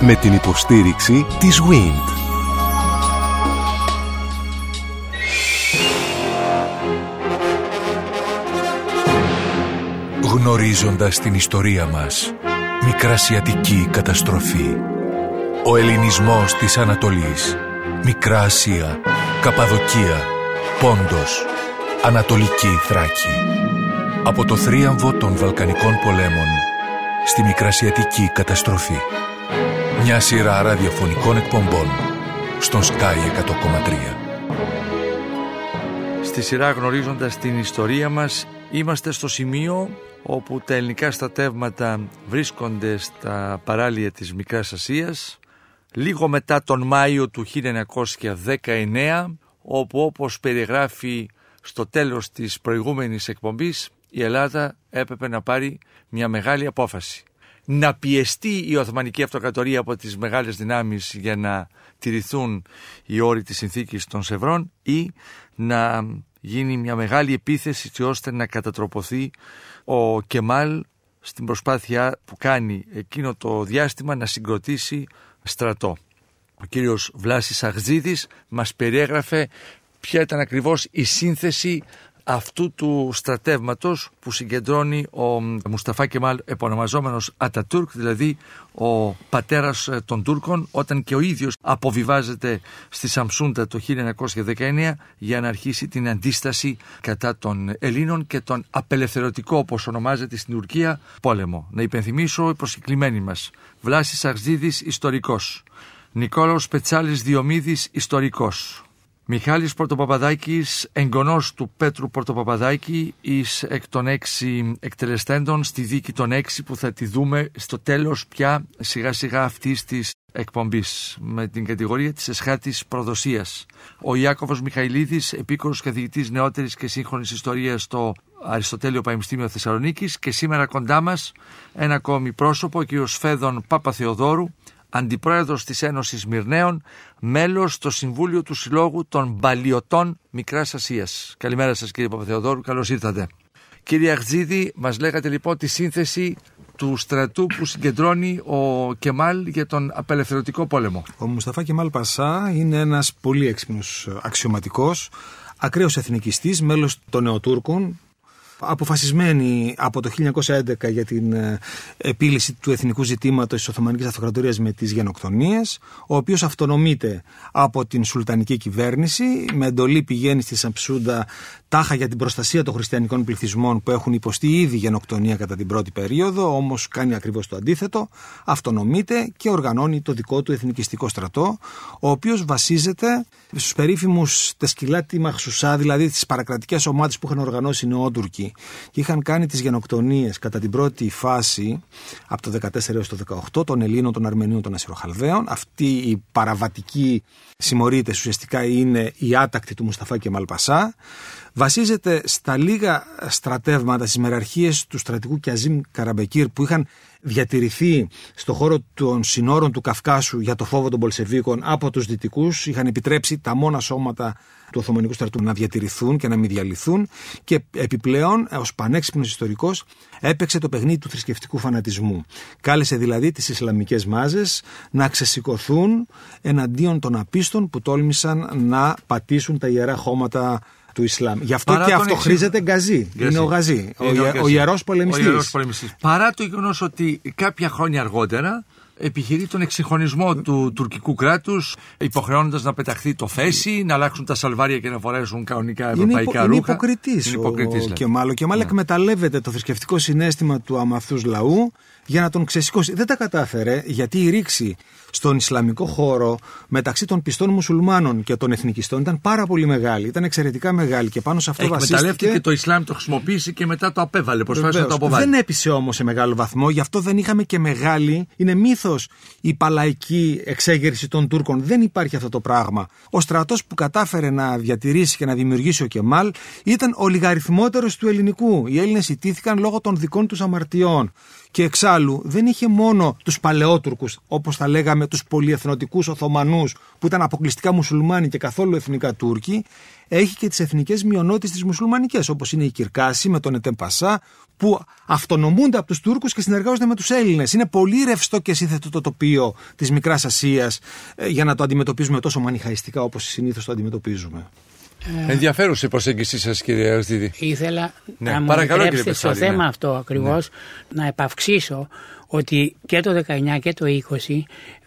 Με την υποστήριξη της WIND. Γνωρίζοντας την ιστορία μας, Μικρασιατική καταστροφή. Ο ελληνισμός της Ανατολής. Μικρά Ασία, Καπαδοκία, Πόντος, Ανατολική Θράκη. Από το θρίαμβο των Βαλκανικών πολέμων στη Μικρασιατική καταστροφή. Μια σειρά ραδιοφωνικών εκπομπών στον Sky 100,3. Στη σειρά γνωρίζοντας την ιστορία μας είμαστε στο σημείο όπου τα ελληνικά στρατεύματα βρίσκονται στα παράλια της Μικράς Ασίας λίγο μετά τον Μάιο του 1919 όπου όπως περιγράφει στο τέλος της προηγούμενης εκπομπής η Ελλάδα έπρεπε να πάρει μια μεγάλη απόφαση. Να πιεστεί η Οθωμανική Αυτοκρατορία από τις μεγάλες δυνάμεις για να τηρηθούν οι όροι της συνθήκης των Σευρών ή να γίνει μια μεγάλη επίθεση ώστε να κατατροποθεί ο Κεμάλ στην προσπάθεια που κάνει εκείνο το διάστημα να συγκροτήσει στρατό. Ο κύριος Βλάσης Αγζίδης μας περιέγραφε ποια ήταν ακριβώς η σύνθεση αυτού του στρατεύματος που συγκεντρώνει ο Μουσταφά Κεμάλ επωνομαζόμενος Ατατούρκ, δηλαδή ο πατέρας ε, των Τούρκων, όταν και ο ίδιος αποβιβάζεται στη Σαμσούντα το 1919 για να αρχίσει την αντίσταση κατά των Ελλήνων και τον απελευθερωτικό, όπως ονομάζεται στην Τουρκία, πόλεμο. Να υπενθυμίσω οι προσκεκλημένοι μας. Βλάσης Αγζίδης, ιστορικός. Νικόλαος Πετσάλης Διομήδης, ιστορικός. Μιχάλης Πορτοπαπαδάκης, εγγονός του Πέτρου Πορτοπαπαδάκη, εις εκ των έξι εκτελεστέντων στη δίκη των έξι που θα τη δούμε στο τέλος πια σιγά σιγά αυτής της εκπομπής με την κατηγορία της εσχάτης προδοσίας. Ο Ιάκωβος Μιχαηλίδης, επίκορος καθηγητής νεότερης και σύγχρονης ιστορίας στο Αριστοτέλειο Πανεπιστήμιο Θεσσαλονίκης και σήμερα κοντά μας ένα ακόμη πρόσωπο, ο κ. Φέδων Παπαθεοδόρου, αντιπρόεδρος της Ένωσης Μυρναίων, μέλος στο Συμβούλιο του Συλλόγου των Παλιωτών Μικράς Ασίας. Καλημέρα σας κύριε Παπαθεοδόρου, καλώς ήρθατε. Κύριε Αχτζίδη, μας λέγατε λοιπόν τη σύνθεση του στρατού που συγκεντρώνει ο Κεμάλ για τον απελευθερωτικό πόλεμο. Ο Μουσταφά Κεμάλ Πασά είναι ένας πολύ έξυπνος αξιωματικός, ακραίος εθνικιστής, μέλος των Νεοτούρκων, αποφασισμένη από το 1911 για την ε, επίλυση του εθνικού ζητήματος της Οθωμανικής Αυτοκρατορίας με τις γενοκτονίες, ο οποίος αυτονομείται από την Σουλτανική κυβέρνηση, με εντολή πηγαίνει στη Σαμψούντα τάχα για την προστασία των χριστιανικών πληθυσμών που έχουν υποστεί ήδη γενοκτονία κατά την πρώτη περίοδο, όμως κάνει ακριβώς το αντίθετο, αυτονομείται και οργανώνει το δικό του εθνικιστικό στρατό, ο οποίος βασίζεται στους περίφημους τεσκυλάτη Μαχσουσά, δηλαδή τις παρακρατικές ομάδες που είχαν οργανώσει οι Νεότουρκοι και είχαν κάνει τις γενοκτονίες κατά την πρώτη φάση από το 14 έως το 18 των Ελλήνων, των Αρμενίων, των Ασυροχαλδαίων. Αυτοί οι παραβατικοί συμμορίτες ουσιαστικά είναι οι άτακτοι του Μουσταφά και Μαλπασά. Βασίζεται στα λίγα στρατεύματα, στις μεραρχίες του στρατικού Κιαζίμ Καραμπεκύρ που είχαν διατηρηθεί στο χώρο των συνόρων του Καυκάσου για το φόβο των Πολσεβίκων από τους Δυτικούς. Είχαν επιτρέψει τα μόνα σώματα του Οθωμανικού στρατού να διατηρηθούν και να μην διαλυθούν και επιπλέον ως πανέξυπνος ιστορικός έπαιξε το παιχνίδι του θρησκευτικού φανατισμού. Κάλεσε δηλαδή τις Ισλαμικές μάζες να ξεσηκωθούν εναντίον των απίστων που τόλμησαν να πατήσουν τα ιερά χώματα του Ισλάμ. Γι' αυτό και αυτό χρήζεται γκαζί. Είναι ο γαζί. Ο, ο ιερός πολεμιστής. Παρά το γεγονός ότι κάποια χρόνια αργότερα επιχειρεί τον εξυγχρονισμό του τουρκικού κράτους, υποχρεώνοντας να πεταχθεί το φέση, να αλλάξουν τα σαλβάρια και να φορέσουν κανονικά ευρωπαϊκά είναι ρούχα. Είναι υποκριτής. Και μάλλον, και μάλλον εκμεταλλεύεται το θρησκευτικό συνέστημα του αμαθούς λαού για να τον ξεσηκώσει. Δεν τα κατάφερε γιατί η ρήξη στον Ισλαμικό χώρο μεταξύ των πιστών μουσουλμάνων και των εθνικιστών ήταν πάρα πολύ μεγάλη. Ήταν εξαιρετικά μεγάλη και πάνω σε αυτό βασίστηκε. και το Ισλάμ το χρησιμοποίησε και μετά το απέβαλε. Προσπάθησε να το αποβάλει. Δεν έπεισε όμως σε μεγάλο βαθμό, γι' αυτό δεν είχαμε και μεγάλη. Είναι μύθος η παλαϊκή εξέγερση των Τούρκων. Δεν υπάρχει αυτό το πράγμα. Ο στρατός που κατάφερε να διατηρήσει και να δημιουργήσει ο Κεμάλ ήταν ο λιγαριθμότερο του ελληνικού. Οι Έλληνες ιτήθηκαν λόγω των δικών τους αμαρτιών. Και εξάλλου δεν είχε μόνο τους παλαιότουρκους, όπως τα λέγαμε, τους πολυεθνοτικούς Οθωμανούς, που ήταν αποκλειστικά μουσουλμάνοι και καθόλου εθνικά Τούρκοι. Έχει και τις εθνικές μειονότητες τις μουσουλμανικές, όπως είναι η Κυρκάση με τον Ετεμπασά, που αυτονομούνται από τους Τούρκους και συνεργάζονται με τους Έλληνες. Είναι πολύ ρευστό και σύνθετο το τοπίο της Μικράς Ασίας ε, για να το αντιμετωπίζουμε τόσο μανιχαϊστικά όπως συνήθως το αντιμετωπίζουμε. Ε, Ενδιαφέρουσα η προσέγγιση σας, κύριε Αριστίδη. Ήθελα ναι, να μου επιτρέψετε στο θέμα ναι. αυτό ακριβώς ναι. να επαυξήσω ότι και το 19 και το 20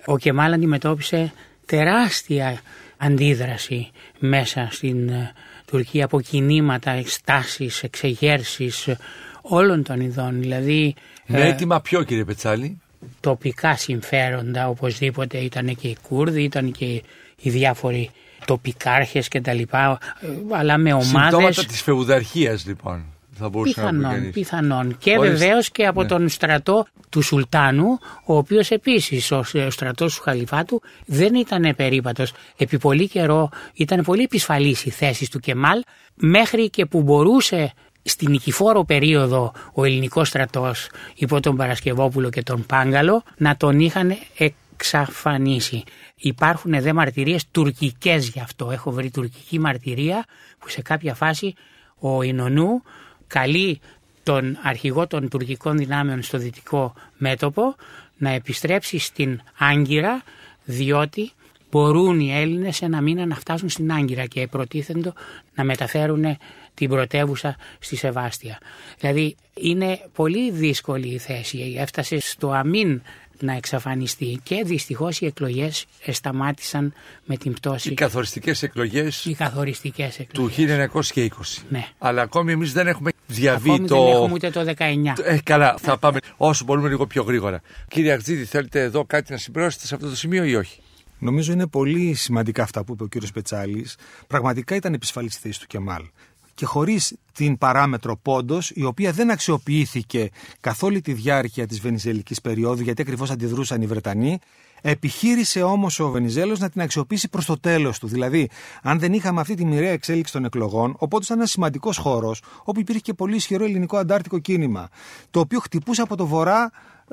ο Κεμάλ αντιμετώπισε τεράστια αντίδραση μέσα στην ε, Τουρκία από κινήματα, εκστάσεις, εξεγέρσεις όλων των ειδών. Δηλαδή, Με ε, έτοιμα ποιο κύριε Πετσάλη; Τοπικά συμφέροντα οπωσδήποτε ήταν και οι Κούρδοι, ήταν και οι διάφοροι τοπικάρχες και τα λοιπά, ε, αλλά με ομάδες... Συμπτώματα της φεουδαρχίας λοιπόν. Θα πιθανόν, να πιθανόν. Και βεβαίως και από ναι. τον στρατό του Σουλτάνου, ο οποίος επίσης ο στρατός του Χαλιφάτου δεν ήταν περίπατος. Επί πολύ καιρό ήταν πολύ επισφαλής η θέση του Κεμάλ, μέχρι και που μπορούσε στην νικηφόρο περίοδο ο ελληνικός στρατός υπό τον Παρασκευόπουλο και τον Πάγκαλο να τον είχαν εξαφανίσει. Υπάρχουν δε μαρτυρίες τουρκικές γι' αυτό. Έχω βρει τουρκική μαρτυρία που σε κάποια φάση ο Ινωνού καλεί τον αρχηγό των τουρκικών δυνάμεων στο δυτικό μέτωπο να επιστρέψει στην Άγκυρα διότι μπορούν οι Έλληνες ένα μήνα να φτάσουν στην Άγκυρα και προτίθεντο να μεταφέρουν την πρωτεύουσα στη Σεβάστια. Δηλαδή είναι πολύ δύσκολη η θέση. Έφτασε στο αμήν να εξαφανιστεί και δυστυχώς οι εκλογές σταμάτησαν με την πτώση. Οι καθοριστικές εκλογές, οι καθοριστικές εκλογές. του 1920. Ναι. Αλλά ακόμη εμείς δεν έχουμε διαβεί ακόμη το... δεν έχουμε ούτε το 19. Ε, καλά, θα πάμε όσο μπορούμε λίγο πιο γρήγορα. Κύριε Αρτζίδη, θέλετε εδώ κάτι να συμπληρώσετε σε αυτό το σημείο ή όχι; Νομίζω είναι πολύ σημαντικά αυτά που είπε ο κύριος Πετσάλης. Πραγματικά ήταν επισφαλής θέση του Κεμάλ και χωρίς την παράμετρο πόντος, η οποία δεν αξιοποιήθηκε καθ' όλη τη διάρκεια της βενιζελικής περίοδου, γιατί ακριβώς αντιδρούσαν οι Βρετανοί, Επιχείρησε όμως ο Βενιζέλος να την αξιοποιήσει προς το τέλος του. Δηλαδή, αν δεν είχαμε αυτή τη μοιραία εξέλιξη των εκλογών, οπότε ήταν ένας σημαντικός χώρος, όπου υπήρχε και πολύ ισχυρό ελληνικό αντάρτικο κίνημα, το οποίο χτυπούσε από το βορρά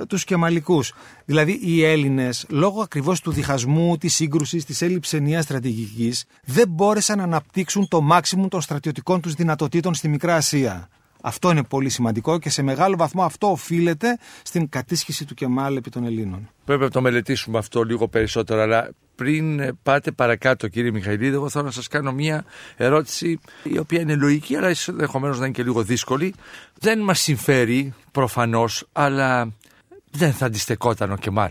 τους Κεμαλικούς. Δηλαδή οι Έλληνες λόγω ακριβώς του διχασμού, της σύγκρουσης, της έλλειψης ενιαίας στρατηγικής δεν μπόρεσαν να αναπτύξουν το μάξιμου των στρατιωτικών τους δυνατοτήτων στη Μικρά Ασία. Αυτό είναι πολύ σημαντικό και σε μεγάλο βαθμό αυτό οφείλεται στην κατήσχηση του Κεμάλ επί των Ελλήνων. Πρέπει να το μελετήσουμε αυτό λίγο περισσότερο, αλλά πριν πάτε παρακάτω κύριε Μιχαηλίδη, εγώ θέλω να σας κάνω μια ερώτηση η οποία είναι λογική, αλλά ενδεχομένως να είναι και λίγο δύσκολη. Δεν μας συμφέρει προφανώς, αλλά δεν θα αντιστεκόταν ο Κεμάλ.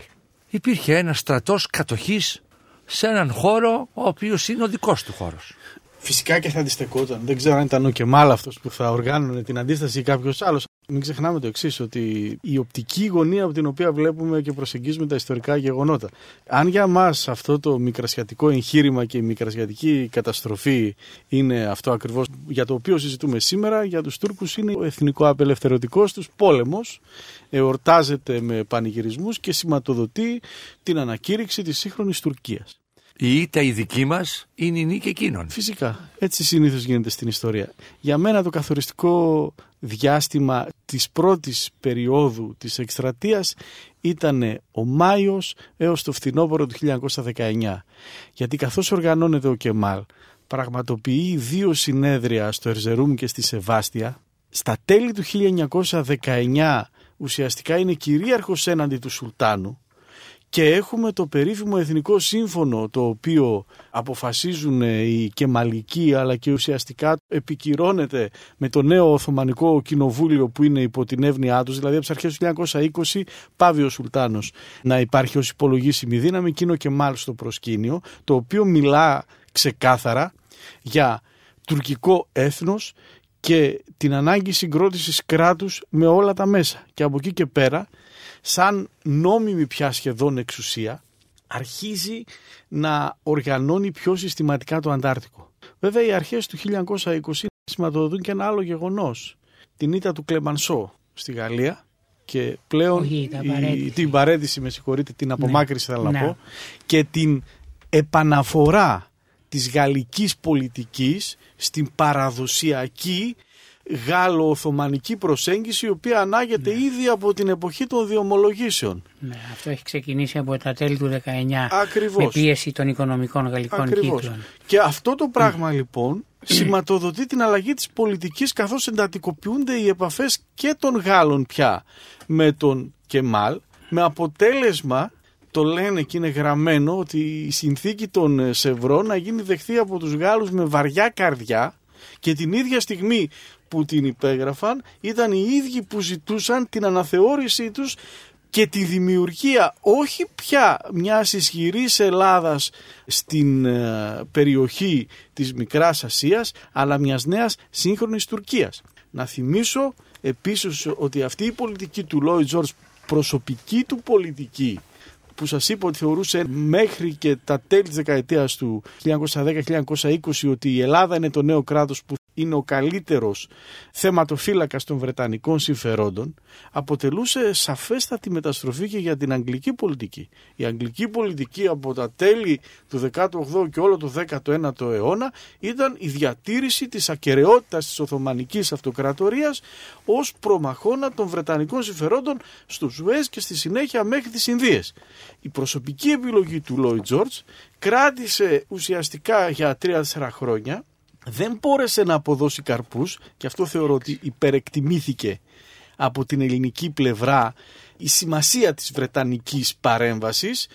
Υπήρχε ένας στρατός κατοχής σε έναν χώρο ο οποίος είναι ο δικός του χώρος. Φυσικά και θα αντιστεκόταν. Δεν ξέρω αν ήταν ο Κεμάλ αυτό που θα οργάνωνε την αντίσταση ή κάποιος άλλος. Μην ξεχνάμε το εξής, ότι η οπτική γωνία από την οποία βλέπουμε και προσεγγίζουμε τα ιστορικά γεγονότα. Αν για μας αυτό το μικρασιατικό εγχείρημα και η μικρασιατική καταστροφή είναι αυτό ακριβώς για το οποίο συζητούμε σήμερα, για τους Τούρκους είναι ο εθνικό απελευθερωτικό τους πόλεμος. Εορτάζεται με πανηγυρισμούς και σηματοδοτεί την ανακήρυξη της σύγχρονης Τουρκίας η ήττα η δική μας είναι η νίκη εκείνων. Φυσικά. Έτσι συνήθως γίνεται στην ιστορία. Για μένα το καθοριστικό διάστημα της πρώτης περίοδου της εκστρατείας ήταν ο Μάιος έως το φθινόπωρο του 1919. Γιατί καθώς οργανώνεται ο Κεμάλ πραγματοποιεί δύο συνέδρια στο Ερζερούμ και στη Σεβάστια στα τέλη του 1919 ουσιαστικά είναι κυρίαρχος έναντι του Σουλτάνου και έχουμε το περίφημο Εθνικό Σύμφωνο το οποίο αποφασίζουν οι κεμαλικοί αλλά και ουσιαστικά επικυρώνεται με το νέο Οθωμανικό Κοινοβούλιο που είναι υπό την εύνοιά τους. Δηλαδή από τις αρχές του 1920 πάβει ο Σουλτάνος να υπάρχει ως υπολογίσιμη δύναμη εκείνο και μάλιστα στο προσκήνιο το οποίο μιλά ξεκάθαρα για τουρκικό έθνος και την ανάγκη συγκρότησης κράτους με όλα τα μέσα. Και από εκεί και πέρα σαν νόμιμη πια σχεδόν εξουσία αρχίζει να οργανώνει πιο συστηματικά το Αντάρτικο. Βέβαια οι αρχές του 1920 σηματοδοτούν και ένα άλλο γεγονός. Την ήττα του Κλεμανσό στη Γαλλία και πλέον η, την παρέτηση, με συγχωρείτε, την απομάκρυση ναι. θέλω να ναι. πω και την επαναφορά της γαλλικής πολιτικής στην παραδοσιακή Γάλλο-Οθωμανική προσέγγιση η οποία ανάγεται Ναι. ήδη από την εποχή των διομολογήσεων. Ναι, αυτό έχει ξεκινήσει από τα τέλη του 19 Ακριβώς. με πίεση των οικονομικών γαλλικών Ακριβώς. κύκλων. Και αυτό το πράγμα λοιπόν σηματοδοτεί την αλλαγή της πολιτικής καθώς εντατικοποιούνται οι επαφές και των Γάλλων πια με τον Κεμάλ με αποτέλεσμα το λένε και είναι γραμμένο ότι η συνθήκη των ε, Σευρών να γίνει δεχτή από τους Γάλλους με βαριά καρδιά και την ίδια στιγμή που την υπέγραφαν ήταν οι ίδιοι που ζητούσαν την αναθεώρησή τους και τη δημιουργία όχι πια μιας ισχυρής Ελλάδας στην ε, περιοχή της Μικράς Ασίας αλλά μιας νέας σύγχρονης Τουρκίας. Να θυμίσω επίσης ότι αυτή η πολιτική του Λόι Τζόρτζ προσωπική του πολιτική που σας είπα ότι θεωρούσε μέχρι και τα τέλη της δεκαετίας του 1910-1920 ότι η Ελλάδα είναι το νέο κράτος που είναι ο καλύτερος θεματοφύλακας των Βρετανικών συμφερόντων αποτελούσε σαφέστατη μεταστροφή και για την αγγλική πολιτική. Η αγγλική πολιτική από τα τέλη του 18ου και όλο του 19ο αιώνα ήταν η διατήρηση της ακαιρεότητας της Οθωμανικής Αυτοκρατορίας ως προμαχώνα των Βρετανικών συμφερόντων στο Σουέζ και στη συνέχεια μέχρι τις Ινδίες. Η προσωπική επιλογή του Λόι Τζόρτζ κράτησε ουσιαστικά για 3-4 χρόνια δεν μπόρεσε να αποδώσει καρπούς και αυτό θεωρώ ότι υπερεκτιμήθηκε από την ελληνική πλευρά η σημασία της Βρετανικής παρέμβασης.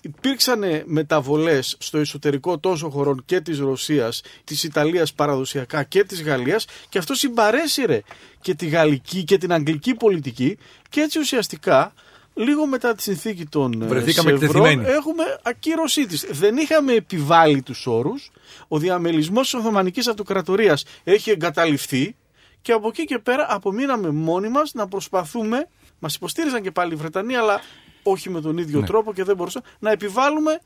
Υπήρξαν μεταβολές στο εσωτερικό τόσο χωρών και της Ρωσίας, της Ιταλίας παραδοσιακά και της Γαλλίας και αυτό συμπαρέσυρε και τη γαλλική και την αγγλική πολιτική και έτσι ουσιαστικά λίγο μετά τη συνθήκη των ε, Βρεθήκαμε Σευρών εκτεθειμένοι. έχουμε ακύρωσή της. Δεν είχαμε επιβάλει τους όρους, ο διαμελισμός της Οθωμανικής Αυτοκρατορίας έχει εγκαταληφθεί και από εκεί και πέρα απομείναμε μόνοι μας να προσπαθούμε, μας υποστήριζαν και πάλι οι Βρετανοί αλλά όχι με τον ίδιο Ναι. τρόπο και δεν μπορούσαν να επιβάλλουμε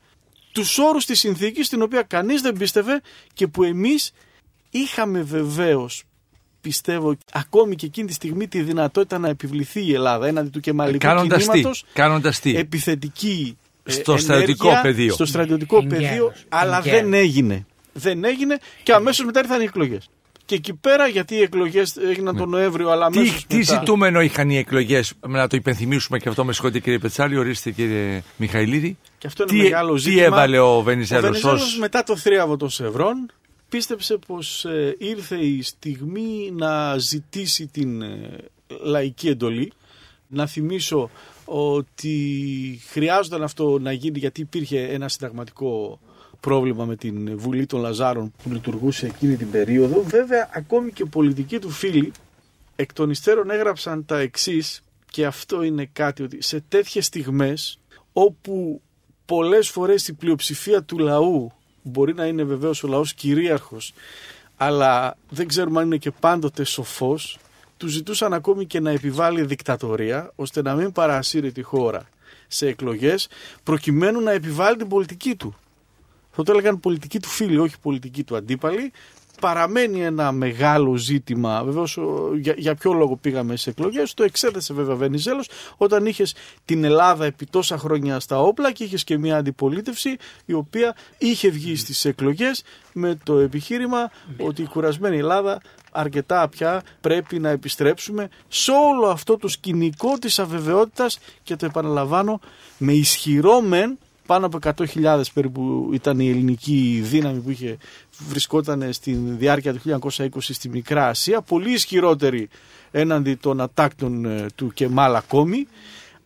τους όρους της συνθήκης την οποία κανείς δεν πίστευε και που εμείς είχαμε βεβαίως πιστεύω ακόμη και εκείνη τη στιγμή τη δυνατότητα να επιβληθεί η Ελλάδα έναντι του κεμαλικού Κάνοντας τι, κινήματος κάνοντας τι; επιθετική ε, Στο ενέργεια, στρατιωτικό πεδίο. Στο στρατιωτικό Εγκαίρος, πεδίο, αλλά εγκαίρος. δεν έγινε. Δεν έγινε και αμέσως μετά ήρθαν οι εκλογές. Και εκεί πέρα, γιατί οι εκλογές έγιναν τον Νοέμβριο, αλλά Τι, αμέσως τι μετά... ζητούμενο είχαν οι εκλογές, να το υπενθυμίσουμε και αυτό με συγχωρείτε κύριε Πετσάλη, ορίστε κύριε Μιχαηλίδη. Και αυτό είναι τι, μεγάλο τι ζήτημα. έβαλε ο Ο Βενιζέλος Βενιζέλος ως... μετά το θρίαβο των Σευρών πίστεψε πως ε, ήρθε η στιγμή να ζητήσει την ε, λαϊκή εντολή. Να θυμίσω ότι χρειάζονταν αυτό να γίνει γιατί υπήρχε ένα συνταγματικό πρόβλημα με την Βουλή των Λαζάρων που λειτουργούσε εκείνη την περίοδο. Βέβαια ακόμη και πολιτικοί του φίλοι εκ των υστέρων έγραψαν τα εξής και αυτό είναι κάτι ότι σε τέτοιες στιγμές όπου πολλές φορές η πλειοψηφία του λαού μπορεί να είναι βεβαίως ο λαός κυρίαρχος αλλά δεν ξέρουμε αν είναι και πάντοτε σοφός του ζητούσαν ακόμη και να επιβάλλει δικτατορία ώστε να μην παρασύρει τη χώρα σε εκλογές προκειμένου να επιβάλλει την πολιτική του. Αυτό το έλεγαν πολιτική του φίλη, όχι πολιτική του αντίπαλη. Παραμένει ένα μεγάλο ζήτημα. Βεβαίως, για, για ποιο λόγο πήγαμε στι εκλογές. Το εξέθεσε βέβαια ο Βενιζέλος όταν είχες την Ελλάδα επί τόσα χρόνια στα όπλα και είχες και μια αντιπολίτευση η οποία είχε βγει στις εκλογές με το επιχείρημα ότι η κουρασμένη Ελλάδα αρκετά πια πρέπει να επιστρέψουμε σε όλο αυτό το σκηνικό της αβεβαιότητας και το επαναλαμβάνω με ισχυρό μεν πάνω από 100.000 περίπου ήταν η ελληνική δύναμη που είχε βρισκόταν στη διάρκεια του 1920 στη Μικρά Ασία, πολύ ισχυρότερη έναντι των ατάκτων ε, του Κεμάλ ακόμη,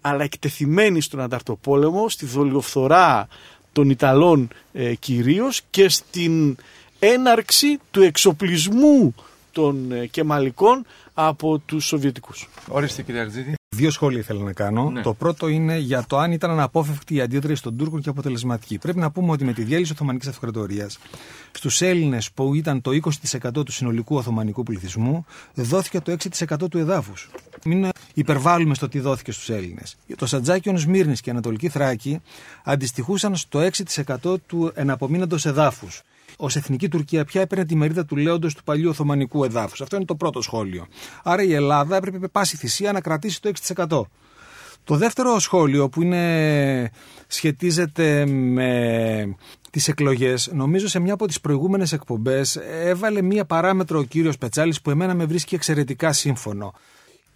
αλλά εκτεθειμένη στον Ανταρτοπόλεμο, στη δολιοφθορά των Ιταλών ε, κυρίως και στην έναρξη του εξοπλισμού των ε, Κεμαλικών από τους Σοβιετικούς. Ορίστε κύριε Αρτζίδη. Δύο σχόλια ήθελα να κάνω. Ναι. Το πρώτο είναι για το αν ήταν αναπόφευκτη η αντίδραση των Τούρκων και αποτελεσματική. Πρέπει να πούμε ότι με τη διέλυση Οθωμανικής Αυτοκρατορίας, στους Έλληνες που ήταν το 20% του συνολικού Οθωμανικού πληθυσμού, δόθηκε το 6% του εδάφους. Μην υπερβάλλουμε στο τι δόθηκε στους Έλληνες. Το Σατζάκιον Σμύρνης και η Ανατολική Θράκη αντιστοιχούσαν στο 6% του εναπομείναντος εδάφους. Ω εθνική Τουρκία πια έπαιρνε τη μερίδα του λέοντος του παλιού Οθωμανικού εδάφους. Αυτό είναι το πρώτο σχόλιο. Άρα η Ελλάδα έπρεπε με πάση θυσία να κρατήσει το 6%. Το δεύτερο σχόλιο που είναι, σχετίζεται με τις εκλογές, νομίζω σε μια από τις προηγούμενες εκπομπές έβαλε μία παράμετρο ο κύριος Πετσάλης που εμένα με βρίσκει εξαιρετικά σύμφωνο.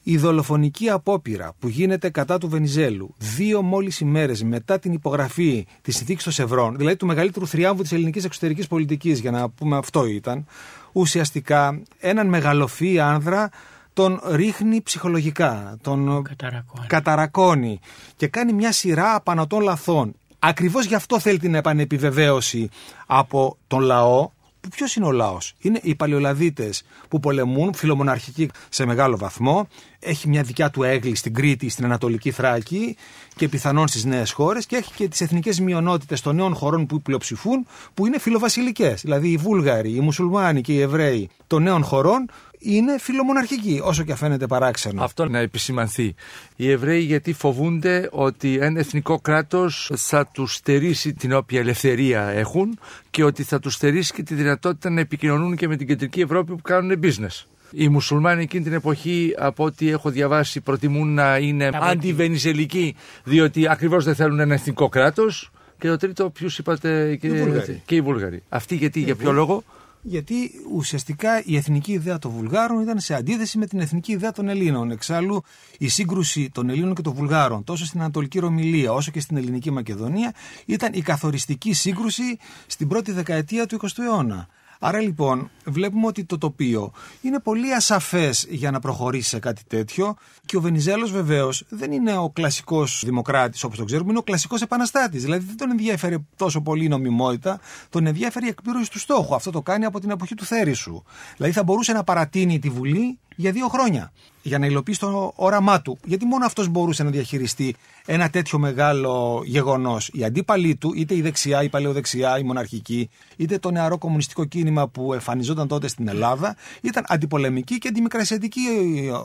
Η δολοφονική απόπειρα που γίνεται κατά του Βενιζέλου δύο μόλις ημέρες μετά την υπογραφή της συνθήκη των Σευρών, δηλαδή του μεγαλύτερου θριάμβου της ελληνικής εξωτερικής πολιτικής, για να πούμε αυτό ήταν, ουσιαστικά έναν μεγαλοφύ άνδρα τον ρίχνει ψυχολογικά, τον Καταρακώνει. καταρακώνει και κάνει μια σειρά απανοτών λαθών. Ακριβώς γι' αυτό θέλει την επανεπιβεβαίωση από τον λαό, που ποιος είναι ο λαός; Είναι οι παλαιολαδίτες που πολεμούν, φιλομοναρχικοί σε μεγάλο βαθμό. Έχει μια δικιά του έγκλη στην Κρήτη, στην Ανατολική Θράκη και πιθανόν στις νέες χώρες και έχει και τις εθνικές μειονότητες των νέων χωρών που πλειοψηφούν που είναι φιλοβασιλικές. Δηλαδή οι Βούλγαροι, οι Μουσουλμάνοι και οι Εβραίοι των νέων χωρών είναι φιλομοναρχικοί, όσο και φαίνεται παράξενο. Αυτό να επισημανθεί. Οι Εβραίοι γιατί φοβούνται ότι ένα εθνικό κράτος θα τους στερήσει την όποια ελευθερία έχουν και ότι θα τους στερήσει και τη δυνατότητα να επικοινωνούν και με την κεντρική Ευρώπη που κάνουν business. Οι μουσουλμάνοι εκείνη την εποχή, από ό,τι έχω διαβάσει, προτιμούν να είναι Τα αντιβενιζελικοί, διότι ακριβώς δεν θέλουν ένα εθνικό κράτος. Και το τρίτο, ποιους είπατε, και, Βούλγαροι. και οι Βούλγαροι. Αυτοί γιατί, για ποιο λόγο; Γιατί ουσιαστικά η εθνική ιδέα των Βουλγάρων ήταν σε αντίθεση με την εθνική ιδέα των Ελλήνων. Εξάλλου, η σύγκρουση των Ελλήνων και των Βουλγάρων, τόσο στην Ανατολική Ρωμιλία όσο και στην Ελληνική Μακεδονία, ήταν η καθοριστική σύγκρουση στην πρώτη δεκαετία του 20ου αιώνα. Άρα λοιπόν βλέπουμε ότι το τοπίο είναι πολύ ασαφές για να προχωρήσει σε κάτι τέτοιο και ο Βενιζέλος βεβαίως δεν είναι ο κλασικός δημοκράτης όπως το ξέρουμε, είναι ο κλασικός επαναστάτης. Δηλαδή δεν τον ενδιαφέρει τόσο πολύ η νομιμότητα, τον ενδιαφέρει η εκπλήρωση του στόχου. Αυτό το κάνει από την εποχή του Θέρισου. Δηλαδή θα μπορούσε να παρατείνει τη Βουλή για δύο χρόνια για να υλοποιήσει το όραμά του. Γιατί μόνο αυτός μπορούσε να διαχειριστεί ένα τέτοιο μεγάλο γεγονός. Οι αντίπαλοι του, είτε η δεξιά, η παλαιοδεξιά, η μοναρχική, είτε το νεαρό κομμουνιστικό κίνημα που εμφανιζόταν τότε στην Ελλάδα, ήταν αντιπολεμικοί και αντιμικρασιατικοί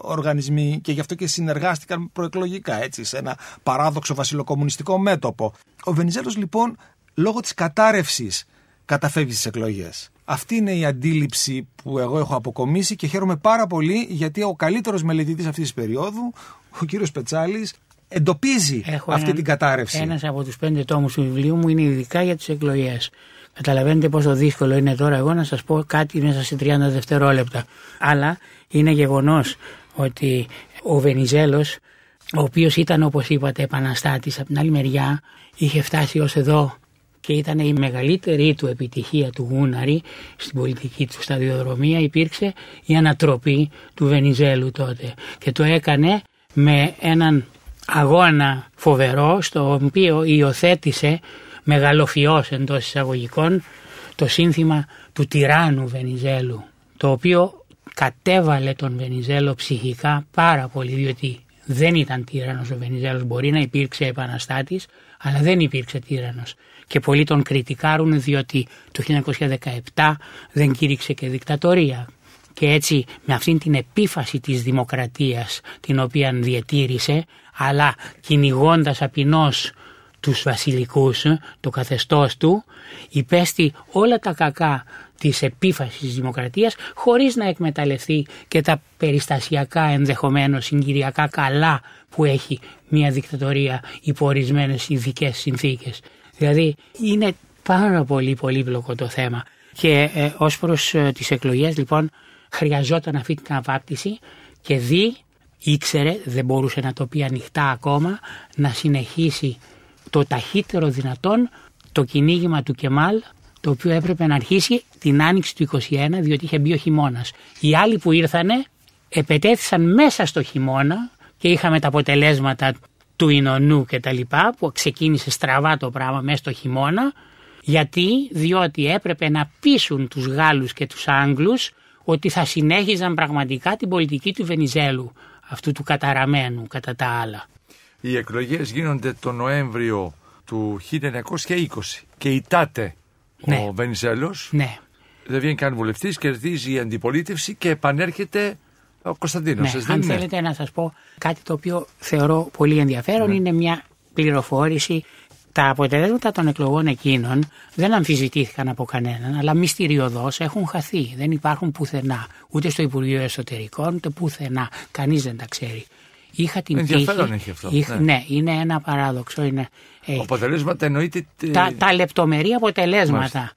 οργανισμοί και γι' αυτό και συνεργάστηκαν προεκλογικά έτσι, σε ένα παράδοξο βασιλοκομμουνιστικό μέτωπο. Ο Βενιζέλος λοιπόν, λόγω της κατάρρευσης, καταφεύγεις στις εκλογές. Αυτή είναι η αντίληψη που εγώ έχω αποκομίσει και χαίρομαι πάρα πολύ γιατί ο καλύτερος μελετητής αυτής της περίοδου, ο κύριος Πετσάλης, εντοπίζει Έχω αυτή έναν- την κατάρρευση. Ένας από τους πέντε τόμους του βιβλίου μου είναι ειδικά για τις εκλογές. Καταλαβαίνετε πόσο δύσκολο είναι τώρα εγώ να σας πω κάτι μέσα σε 30 δευτερόλεπτα. Αλλά είναι γεγονός ότι ο Βενιζέλος, ο οποίος ήταν όπως είπατε επαναστάτης από την άλλη μεριά, είχε φτάσει ως εδώ και ήταν η μεγαλύτερη του επιτυχία του Γούναρη στην πολιτική του σταδιοδρομία. Υπήρξε η ανατροπή του Βενιζέλου τότε. Και το έκανε με έναν αγώνα φοβερό στο οποίο υιοθέτησε μεγαλοφιός εντός εισαγωγικών το σύνθημα του τυράννου Βενιζέλου το οποίο κατέβαλε τον Βενιζέλο ψυχικά πάρα πολύ διότι δεν ήταν τύραννος ο Βενιζέλος. Μπορεί να υπήρξε επαναστάτης αλλά δεν υπήρξε τύραννος και πολλοί τον κριτικάρουν διότι το 1917 δεν κήρυξε και δικτατορία και έτσι με αυτήν την επίφαση της δημοκρατίας την οποία διετήρησε αλλά κυνηγώντας απεινώς τους βασιλικούς, το καθεστώς του, υπέστη όλα τα κακά της επίφασης της δημοκρατίας χωρίς να εκμεταλλευτεί και τα περιστασιακά ενδεχομένως συγκυριακά καλά που έχει μια δικτατορία υπό ορισμένες ειδικές συνθήκες. Δηλαδή είναι πάρα πολύ πολύπλοκο το θέμα και ε, ως προς ε, τις εκλογές λοιπόν χρειαζόταν αυτή την απάπτυση και δει ήξερε, δεν μπορούσε να το πει ανοιχτά ακόμα, να συνεχίσει το ταχύτερο δυνατόν το κυνήγημα του Κεμάλ το οποίο έπρεπε να αρχίσει την άνοιξη του 21 διότι είχε μπει ο χειμώνας. Οι άλλοι που ήρθανε επετέθησαν μέσα στο χειμώνα και είχαμε τα αποτελέσματα του Ινωνού και τα λοιπά που ξεκίνησε στραβά το πράγμα μέσα στο χειμώνα γιατί διότι έπρεπε να πείσουν τους Γάλλους και τους Άγγλους ότι θα συνέχιζαν πραγματικά την πολιτική του Βενιζέλου αυτού του καταραμένου κατά τα άλλα. Οι εκλογές γίνονται τον Νοέμβριο του 1920 και η Τάτε, Ναι. ο Βενιζέλος, Ναι, δεν βγαίνει καν βουλευτής, κερδίζει η αντιπολίτευση και επανέρχεται ο Κωνσταντίνος. ναι. έτσι δεν αν είναι; θέλετε να σας πω κάτι το οποίο θεωρώ πολύ ενδιαφέρον είναι μια πληροφόρηση τα αποτελέσματα των εκλογών εκείνων δεν αμφισβητήθηκαν από κανέναν, αλλά μυστηριωδώς έχουν χαθεί. Δεν υπάρχουν πουθενά, ούτε στο Υπουργείο Εσωτερικών, ούτε πουθενά. Κανείς δεν τα ξέρει. Είχα την Ενδιαφέρον τύχη. έχει αυτό, είχα- ναι. ναι. είναι ένα παράδοξο. Είναι, ε, Αποτελέσματα εννοείται. ε, τα, τα λεπτομερή αποτελέσματα. Μάλιστα.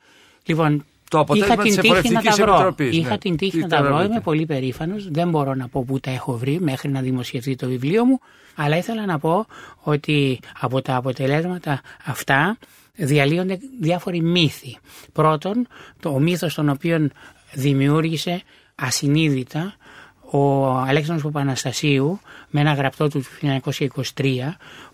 Λοιπόν, Το αποτέλεσμα είχα την της τύχη να τα Εφορευτικής βρω. Επιτροπής, Είχα ναι. την τύχη Τι να τα τώρα βρω. βρείτε. Είμαι πολύ περήφανος. Δεν μπορώ να πω πού τα έχω βρει μέχρι να δημοσιευθεί το βιβλίο μου. Αλλά ήθελα να πω ότι από τα αποτελέσματα αυτά διαλύονται διάφοροι μύθοι. Πρώτον, το, ο μύθος τον οποίο δημιούργησε ασυνείδητα ο Αλέξανδρος Παπαναστασίου με ένα γραπτό του 1923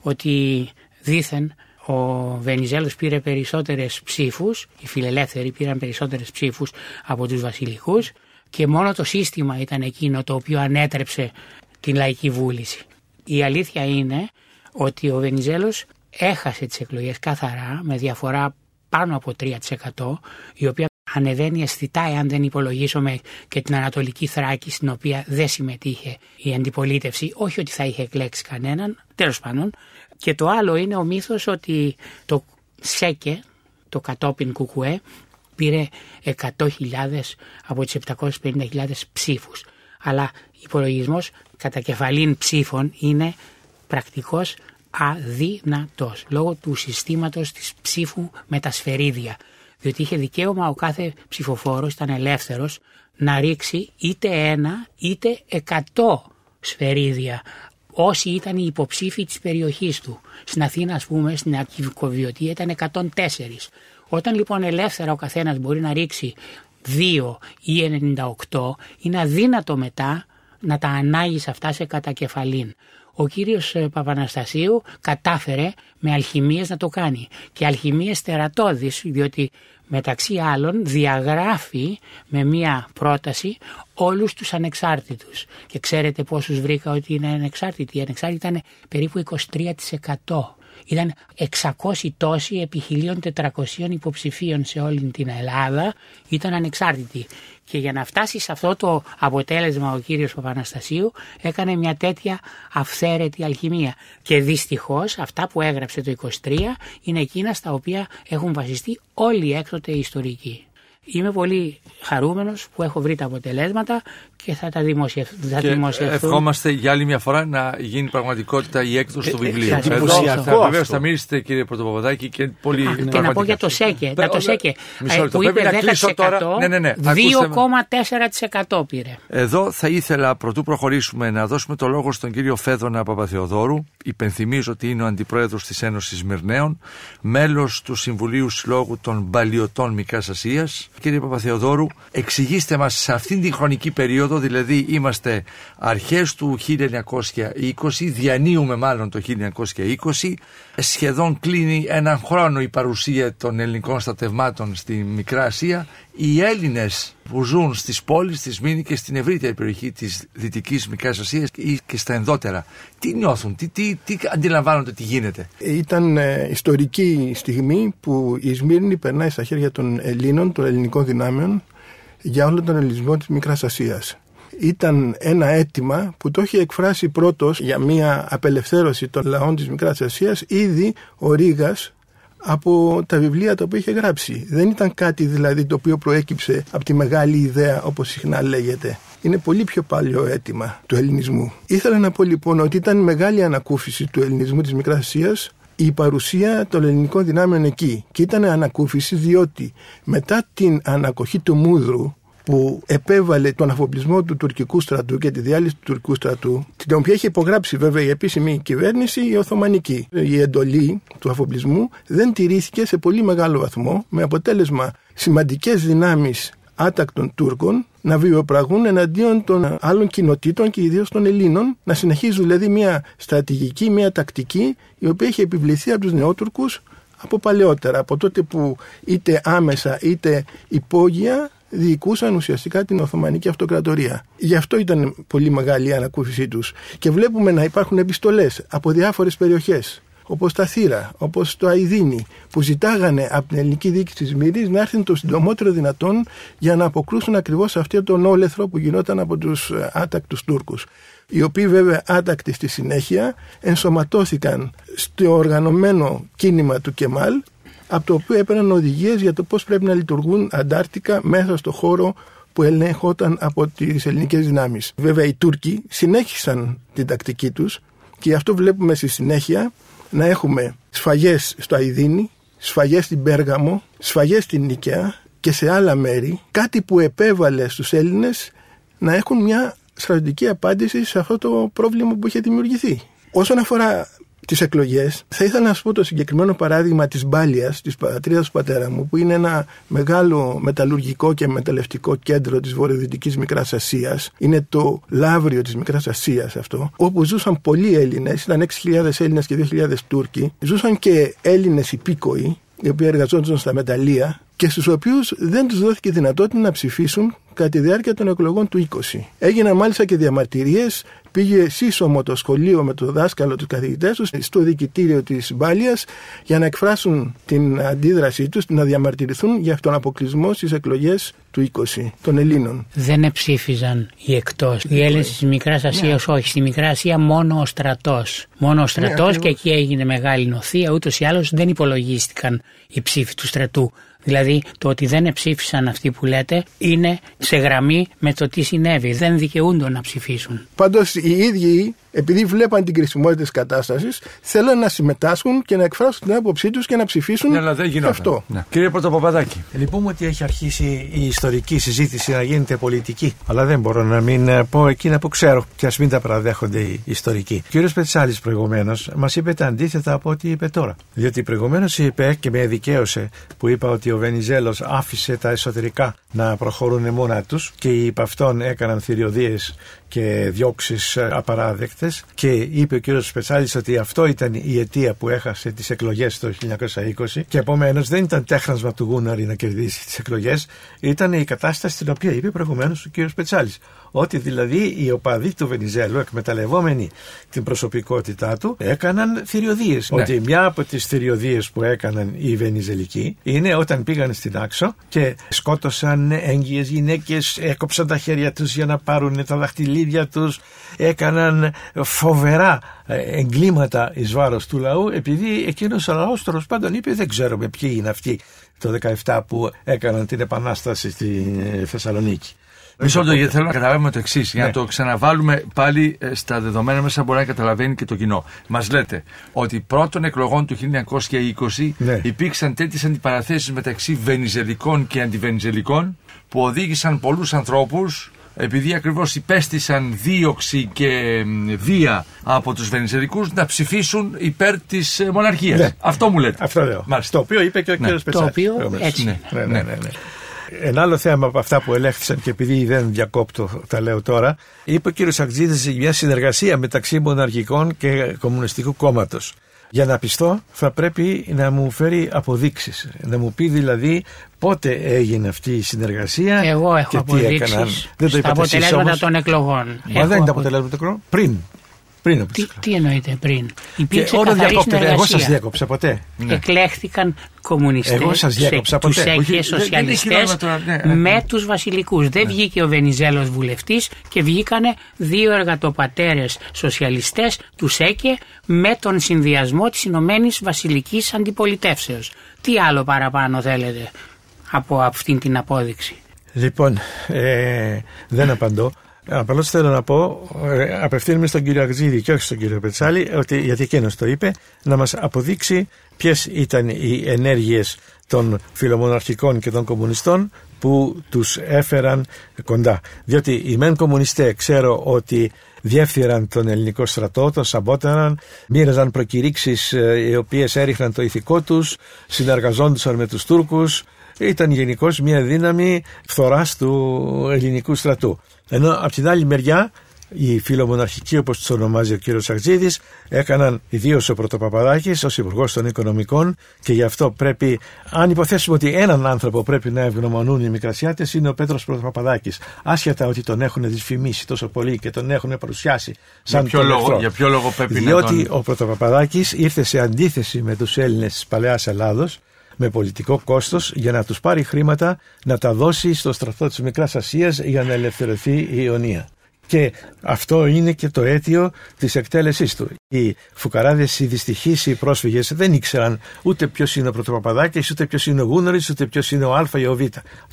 ότι δήθεν ο Βενιζέλος πήρε περισσότερες ψήφους, οι φιλελεύθεροι πήραν περισσότερες ψήφους από τους βασιλικούς και μόνο το σύστημα ήταν εκείνο το οποίο ανέτρεψε την λαϊκή βούληση. Η αλήθεια είναι ότι ο Βενιζέλος έχασε τις εκλογές καθαρά με διαφορά πάνω από 3% η οποία ανεβαίνει αισθητά εάν δεν υπολογίσουμε και την Ανατολική Θράκη στην οποία δεν συμμετείχε η αντιπολίτευση όχι ότι θα είχε εκλέξει κανέναν τέλος πάντων και το άλλο είναι ο μύθος ότι το ΣΕΚΕ το κατόπιν κουκουέ πήρε 100.000 από τις 750.000 ψήφους. Αλλά υπολογισμός κατά κεφαλήν ψήφων είναι πρακτικός αδύνατος λόγω του συστήματος της ψήφου με τα σφαιρίδια. Διότι είχε δικαίωμα ο κάθε ψηφοφόρος, ήταν ελεύθερος να ρίξει είτε ένα είτε εκατό σφαιρίδια όσοι ήταν οι υποψήφοι της περιοχής του. Στην Αθήνα ας πούμε στην Αρκivικοβιωτία ήταν 104. Όταν λοιπόν ελεύθερα ο καθένας μπορεί να ρίξει 2 ή 98 είναι αδύνατο μετά να τα ανάγεις αυτά σε κατακεφαλήν. Ο κύριος ε, Παπαναστασίου κατάφερε με αλχημίες να το κάνει και αλχημίες τερατώδεις διότι μεταξύ άλλων διαγράφει με μία πρόταση όλους τους ανεξάρτητους και ξέρετε πόσους βρήκα ότι είναι ανεξάρτητοι. Οι ανεξάρτητοι ήταν περίπου 23%. Ήταν 600 τόσοι επί 1400 υποψηφίων σε όλη την Ελλάδα ήταν ανεξάρτητοι. Και για να φτάσει σε αυτό το αποτέλεσμα ο κύριος Παπαναστασίου έκανε μια τέτοια αυθαίρετη αλχημία. Και δυστυχώς αυτά που έγραψε το 23 είναι εκείνα στα οποία έχουν βασιστεί όλοι οι έκτοτε ιστορικοί. Είμαι πολύ χαρούμενος που έχω βρει τα αποτελέσματα και θα τα δημοσιευ... θα Και δημοσιευθούν. ευχόμαστε για άλλη μια φορά να γίνει πραγματικότητα η έκδοση του ε, βιβλίου. σας Εδώ εντυπωσιακό θα, βεβαίως αυτό. θα μιλήσετε κύριε Πρωτοπαπαδάκη και πολύ Α, και να πραγματικά. πω για το ΣΕΚΕ. Πε- Για το ΣΕΚΕ Μισό ε, λεπτό, που πρέπει είπε να κλείσω 10% τώρα. Ναι, ναι, ναι. Ακούστε με. 2,4% πήρε. Εδώ θα ήθελα πρωτού προχωρήσουμε να δώσουμε το λόγο στον κύριο Φέδωνα Παπαθεοδόρου. Υπενθυμίζω ότι είναι ο αντιπρόεδρος της Ένωσης Μυρναίων, μέλος του Συμβουλίου Συλλόγου των Μπαλιωτών Μικράς Ασίας. Κύριε Παπαθεοδόρου, εξηγήστε μας σε αυτήν την χρονική περίοδο, δηλαδή είμαστε αρχές του 1920, διανύουμε μάλλον το 1920, σχεδόν κλείνει έναν χρόνο η παρουσία των ελληνικών στατευμάτων στη Μικρά Ασία. Οι Έλληνες που ζουν στις πόλεις, στη Σμήνη και στην ευρύτερη περιοχή της Δυτικής Μικράς Ασίας ή και στα ενδότερα, τι νιώθουν, τι, τι, τι αντιλαμβάνονται τι γίνεται; Ήταν ε, ιστορική στιγμή που η Σμύρνη περνάει στα χέρια των Ελλήνων, των ελληνικών δυνάμεων, για όλο τον ελληνισμό της Μικράς Ασίας. Ήταν ένα αίτημα που το είχε εκφράσει πρώτος για μια απελευθέρωση των λαών της Μικράς Ασίας ήδη ο Ρήγας από τα βιβλία τα οποία είχε γράψει. Δεν ήταν κάτι δηλαδή το οποίο προέκυψε από τη μεγάλη ιδέα όπως συχνά λέγεται. Είναι πολύ πιο παλιό αίτημα του ελληνισμού. Ήθελα να πω λοιπόν ότι ήταν μεγάλη ανακούφιση του ελληνισμού της Μικράς Ασίας η παρουσία των ελληνικών δυνάμεων εκεί. Και ήταν ανακούφιση διότι μετά την ανακοχή του Μούδρου που επέβαλε τον αφοπλισμό του τουρκικού στρατού και τη διάλυση του τουρκικού στρατού, την οποία είχε υπογράψει βέβαια η επίσημη κυβέρνηση, η Οθωμανική. Η εντολή του αφοπλισμού δεν τηρήθηκε σε πολύ μεγάλο βαθμό, με αποτέλεσμα σημαντικές δυνάμεις άτακτων Τούρκων να βιοπραγούν εναντίον των άλλων κοινοτήτων και ιδίως των Ελλήνων, να συνεχίζουν δηλαδή μια στρατηγική, μια τακτική η οποία είχε επιβληθεί από τους νεότουρκους από παλαιότερα, από τότε που είτε άμεσα είτε υπόγεια διοικούσαν ουσιαστικά την Οθωμανική Αυτοκρατορία. Γι' αυτό ήταν πολύ μεγάλη η ανακούφιση τους. Και βλέπουμε να υπάρχουν επιστολές από διάφορες περιοχές όπως τα Θήρα, όπως το Αιδίνη, που ζητάγανε από την ελληνική διοίκηση της Μύρης να έρθουν το συντομότερο δυνατόν για να αποκρούσουν ακριβώς αυτό τον όλεθρο που γινόταν από τους άτακτους Τούρκους οι οποίοι βέβαια άτακτοι στη συνέχεια ενσωματώθηκαν στο οργανωμένο κίνημα του Κεμάλ από το οποίο έπαιρναν οδηγίες για το πώς πρέπει να λειτουργούν αντάρτικα μέσα στο χώρο που ελέγχονταν από τις ελληνικές δυνάμεις. Βέβαια οι Τούρκοι συνέχισαν την τακτική τους και γι' αυτό βλέπουμε στη συνέχεια να έχουμε σφαγές στο Αιδίνη, σφαγές στην Πέργαμο, σφαγές στην Νίκαια και σε άλλα μέρη, κάτι που επέβαλε στους Έλληνες να έχουν μια στρατιωτική απάντηση σε αυτό το πρόβλημα που είχε δημιουργηθεί. Όσον αφορά τις εκλογές, θα ήθελα να σας πω το συγκεκριμένο παράδειγμα της Μπάλιας, της πατρίδας του πατέρα μου, που είναι ένα μεγάλο μεταλλουργικό και μεταλλευτικό κέντρο της βορειοδυτικής Μικράς Ασίας. Είναι το λαύριο της Μικράς Ασίας αυτό, όπου ζούσαν πολλοί Έλληνες, ήταν 6.000 Έλληνες και 2.000 Τούρκοι. Ζούσαν και Έλληνες υπήκοοι, οι οποίοι εργαζόντουσαν στα μεταλλεία και στους οποίους δεν τους δόθηκε δυνατότητα να ψηφίσουν κατά τη διάρκεια των εκλογών του 20. Έγιναν μάλιστα και διαμαρτυρίες πήγε σύσσωμο το σχολείο με το δάσκαλο τους καθηγητές τους στο διοικητήριο της Μπάλιας για να εκφράσουν την αντίδρασή τους, να διαμαρτυρηθούν για τον αποκλεισμό στις εκλογές του 20 των Ελλήνων. Δεν ψήφιζαν οι εκτός. Οι Έλληνες της Μικράς Ασίας ναι. όχι. Στη Μικρά Ασία μόνο ο στρατός. Μόνο ο ναι, στρατός και εκεί έγινε μεγάλη νοθεία. Ούτως ή άλλως δεν υπολογίστηκαν οι ψήφοι του στρατού. Δηλαδή το ότι δεν ψήφισαν αυτοί που λέτε είναι σε γραμμή με το τι συνέβη. Δεν δικαιούνται να ψηφίσουν. Πάντως οι ίδιοι επειδή βλέπαν την κρισιμότητα της κατάστασης, θέλουν να συμμετάσχουν και να εκφράσουν την άποψή τους και να ψηφίσουν ναι, αλλά δεν αυτό. Ναι. Κύριε Πρωτοπαπαδάκη. Λυπούμε ότι έχει αρχίσει η ιστορική συζήτηση να γίνεται πολιτική. Αλλά δεν μπορώ να μην ε, πω εκείνα που ξέρω και ας μην τα παραδέχονται οι ιστορικοί. Ο κύριος Πετσάλης προηγουμένως μας είπε τα αντίθετα από ό,τι είπε τώρα. Διότι προηγουμένως είπε και με δικαίωσε που είπα ότι ο Βενιζέλος άφησε τα εσωτερικά να προχωρούν μόνα τους και οι υπ' αυτών έκαναν θηριωδίες και διώξεις απαράδεκτες. Και είπε ο κ. Σπετσάλη ότι αυτό ήταν η αιτία που έχασε τις εκλογές το 1920. Και επομένως δεν ήταν τέχνασμα του Γούναρη να κερδίσει τις εκλογές, ήταν η κατάσταση την οποία είπε προηγουμένως ο κ. Σπετσάλη. Ότι δηλαδή οι οπαδοί του Βενιζέλου, εκμεταλλευόμενοι την προσωπικότητά του, έκαναν θηριωδίες. Ναι. Ότι μια από τις θηριωδίες που έκαναν οι Βενιζελικοί είναι όταν πήγαν στην Άξο και σκότωσαν έγκυες γυναίκες, έκοψαν τα χέρια τους για να πάρουν τα δαχτυλίδια τους, έκαναν φοβερά ε, εγκλήματα εις βάρος του λαού, επειδή εκείνος ο λαός τέλος πάντων είπε: Δεν ξέρουμε ποιοι είναι αυτοί το 17 που έκαναν την επανάσταση στη ε, Θεσσαλονίκη. Μισό λεπτό, γιατί θέλω να καταλάβουμε το εξής. Για να ναι. το ξαναβάλουμε πάλι ε, στα δεδομένα μέσα, μπορεί να καταλαβαίνει και το κοινό. Μας λέτε ότι πρώτων εκλογών του 1920 ναι. υπήρξαν τέτοιες αντιπαραθέσεις μεταξύ βενιζελικών και αντιβενιζελικών που οδήγησαν πολλούς ανθρώπους επειδή ακριβώς υπέστησαν δίωξη και βία από τους Βενιζελικού να ψηφίσουν υπέρ της ε, μοναρχίας. Ναι. Αυτό μου λέτε. Αυτό λέω. Μάλιστα. Το οποίο είπε και ο ναι. κ. Το οποίο έτσι. Ναι, ναι, ναι. ναι. Ένα άλλο θέμα από αυτά που ελέγχθησαν και επειδή δεν διακόπτω, τα λέω τώρα, είπε ο κ. Σακτζίδη μια συνεργασία μεταξύ μοναρχικών και κομμουνιστικού κόμματος. Για να πιστώ θα πρέπει να μου φέρει αποδείξεις. Να μου πει δηλαδή πότε έγινε αυτή η συνεργασία Εγώ έχω και τι έκαναν. Δεν το είπατε αποτελέσματα των εκλογών. Μα δεν είναι αποτελέσματα των εκλογών. Πριν. Πριν τι, τις εννοείται πριν; Υπήρξε και διακόπτεται. Εγώ σας διέκοψα ποτέ. Ναι. Εκλέχθηκαν κομμουνιστές. Εγώ σας διέκοψα ποτέ. Του έκαιε σοσιαλιστές ναι, ναι, με τους βασιλικούς. Δεν βγήκε ο Βενιζέλος βουλευτής και βγήκανε δύο εργατοπατέρες σοσιαλιστές, τους έκαι με τον συνδυασμό της Ηνωμένης Βασιλικής Αντιπολιτεύσεως. Τι άλλο παραπάνω θέλετε από αυτήν την απόδειξη; Λοιπόν, ε, δεν απαντώ. Απλώ θέλω να πω, ε, απευθύνουμε στον κύριο Αγζίδη και όχι στον κύριο Πετσάλη, ότι, γιατί εκείνο το είπε, να μας αποδείξει ποιες ήταν οι ενέργειες των φιλομοναρχικών και των κομμουνιστών που τους έφεραν κοντά. Διότι οι μεν κομμουνιστέ ξέρω ότι διεύθυραν τον ελληνικό στρατό, τον σαμπόταραν, μοίραζαν προκηρύξεις ε, οι οποίες έριχναν το ηθικό τους, συνεργαζόντουσαν με τους Τούρκους, ήταν γενικώς μια δύναμη φθοράς του ελληνικού στρατού. Ενώ από την άλλη μεριά οι φιλομοναρχικοί όπως τους ονομάζει ο κύριος Αρτζίδης έκαναν ιδίως ο Πρωτοπαπαδάκης ως υπουργός των Οικονομικών και γι' αυτό πρέπει, αν υποθέσουμε ότι έναν άνθρωπο πρέπει να ευγνωμονούν οι Μικρασιάτες είναι ο Πέτρος Πρωτοπαπαδάκης. Άσχετα ότι τον έχουν δυσφημίσει τόσο πολύ και τον έχουν παρουσιάσει σαν για ποιο, λόγο, για ποιο λόγο πρέπει Διότι να τον... ο Πρωτοπαπαδάκης ήρθε σε αντίθεση με τους Έλληνες της Παλαιάς Ελλάδος με πολιτικό κόστος για να τους πάρει χρήματα να τα δώσει στο στρατό της Μικράς Ασίας για να ελευθερωθεί η Ιωνία. Και αυτό είναι και το αίτιο της εκτέλεσής του. Οι φουκαράδες, οι δυστυχείς, οι πρόσφυγες δεν ήξεραν ούτε ποιος είναι ο Πρωτοπαπαδάκης, ούτε ποιος είναι ο Γούναρης, ούτε ποιος είναι ο Α ή ο Β.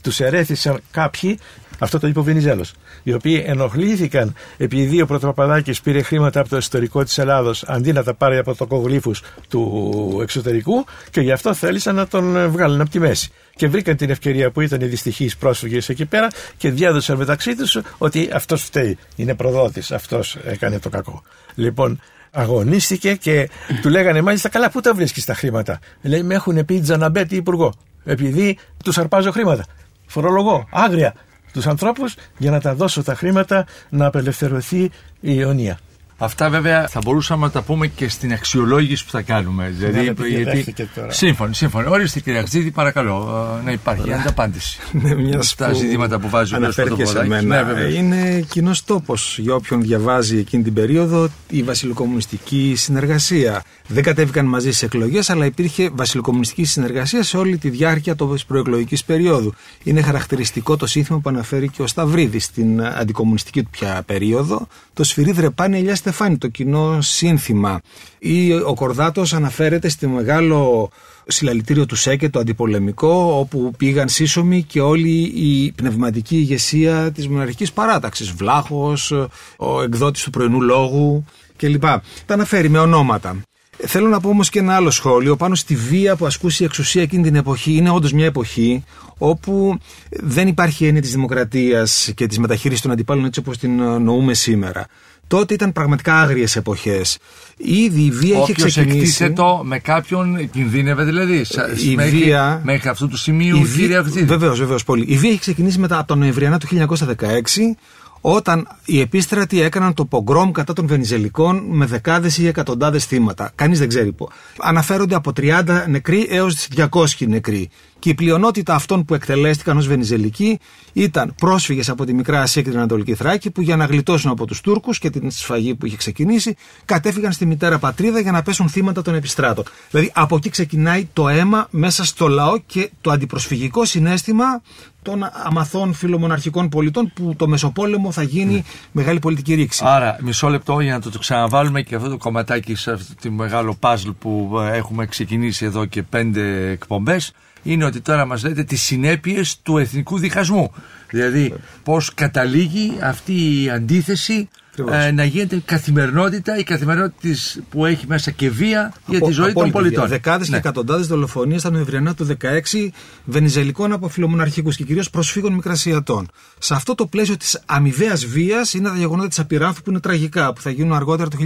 Τους ερέθησαν κάποιοι Αυτό το είπε ο Βενιζέλος. Οι οποίοι ενοχλήθηκαν επειδή ο Πρωτοπαπαδάκης πήρε χρήματα από το ιστορικό της Ελλάδος αντί να τα πάρει από το κογλήφου του εξωτερικού και γι' αυτό θέλησαν να τον βγάλουν από τη μέση. Και βρήκαν την ευκαιρία που ήταν οι δυστυχείς πρόσφυγες εκεί πέρα και διάδωσαν μεταξύ τους ότι αυτός φταίει. Είναι προδότης, αυτός έκανε το κακό. Λοιπόν, αγωνίστηκε και του λέγανε μάλιστα καλά πού τα βρίσκεις τα χρήματα; Λέει με έχουν πει Τζαναμπέτη υπουργό επειδή τους αρπάζω χρήματα. Φορολογώ άγρια τους ανθρώπους για να τα δώσω τα χρήματα να απελευθερωθεί η Ιωνία. Αυτά βέβαια θα μπορούσαμε να τα πούμε και στην αξιολόγηση που θα κάνουμε. Δηλαδή, ναι, γιατί... Σύμφωνοι, σύμφωνοι. Ορίστε κύριε Αξίδη, παρακαλώ να υπάρχει ανταπάντηση. ναι, μια στα ζητήματα που βάζει ο Αναφέρθηκε σε μένα. Ναι, είναι κοινός τόπος για όποιον διαβάζει εκείνη την περίοδο η βασιλοκομμουνιστική συνεργασία. Δεν κατέβηκαν μαζί σε εκλογές, αλλά υπήρχε βασιλοκομμουνιστική συνεργασία σε όλη τη διάρκεια τη προεκλογικής περίοδου. Είναι χαρακτηριστικό το σύνθημα που αναφέρει και ο Σταυρίδης στην αντικομουνιστική του πια περίοδο. Το σφυρί δρεπάνει ελιάς Στεφάνη, το κοινό σύνθημα. Ή ο Κορδάτος αναφέρεται στη μεγάλο συλλαλητήριο του ΣΕΚΕ, το αντιπολεμικό, όπου πήγαν σύσσωμοι και όλη η πνευματική ηγεσία της μοναρχικής παράταξης. Βλάχος, ο εκδότης του πρωινού λόγου κλπ. Τα αναφέρει με ονόματα. Θέλω να πω όμως και ένα άλλο σχόλιο πάνω στη βία που ασκούσε η εξουσία εκείνη την εποχή. Είναι όντως μια εποχή όπου δεν υπάρχει έννοια της δημοκρατίας και της μεταχείρισης των αντιπάλων έτσι όπως την νοούμε σήμερα. Τότε ήταν πραγματικά άγριες εποχές. Ήδη η βία είχε ξεκινήσει. εκτίθετο το με κάποιον κινδύνευε δηλαδή. Η μέχρι, βία. Μέχρι αυτού του σημείου, κύριε Βεβαίως, βεβαίως πολύ. Η βία είχε ξεκινήσει μετά από τον Νοεμβριανά του 1916 όταν οι επίστρατοι έκαναν το πογκρόμ κατά των Βενιζελικών με δεκάδες ή εκατοντάδες θύματα. Κανείς δεν ξέρει πού. Αναφέρονται από 30 νεκροί έως 200 νεκροί. Και η πλειονότητα αυτών που εκτελέστηκαν ως Βενιζελικοί ήταν πρόσφυγες από τη Μικρά Ασία και την Ανατολική Θράκη που για να γλιτώσουν από τους Τούρκους και την σφαγή που είχε ξεκινήσει κατέφυγαν στη μητέρα πατρίδα για να πέσουν θύματα των επιστράτων. Δηλαδή από εκεί ξεκινάει το αίμα μέσα στο λαό και το αντιπροσφυγικό συνέστημα των αμαθών φιλομοναρχικών πολιτών που το Μεσοπόλεμο θα γίνει ναι. μεγάλη πολιτική ρήξη. Άρα, μισό λεπτό για να το, το ξαναβάλουμε και αυτό το κομματάκι σε αυτό το μεγάλο παζλ που ε, έχουμε ξεκινήσει εδώ και πέντε εκπομπές είναι ότι τώρα μας λέτε τις συνέπειες του εθνικού διχασμού. Δηλαδή πώς καταλήγει αυτή η αντίθεση ε, να γίνεται καθημερινότητα, η καθημερινότητα που έχει μέσα και βία για τη ζωή των πολιτών. Δεκάδες ναι. και εκατοντάδες δολοφονίες τα Νοεμβριανά του 16 Βενιζελικών από φιλομοναρχικού και κυρίως προσφύγων Μικρασιατών. Σε αυτό το πλαίσιο της αμοιβαίας βίας είναι τα γεγονότα της Απειράνθου που είναι τραγικά, που θα γίνουν αργότερα το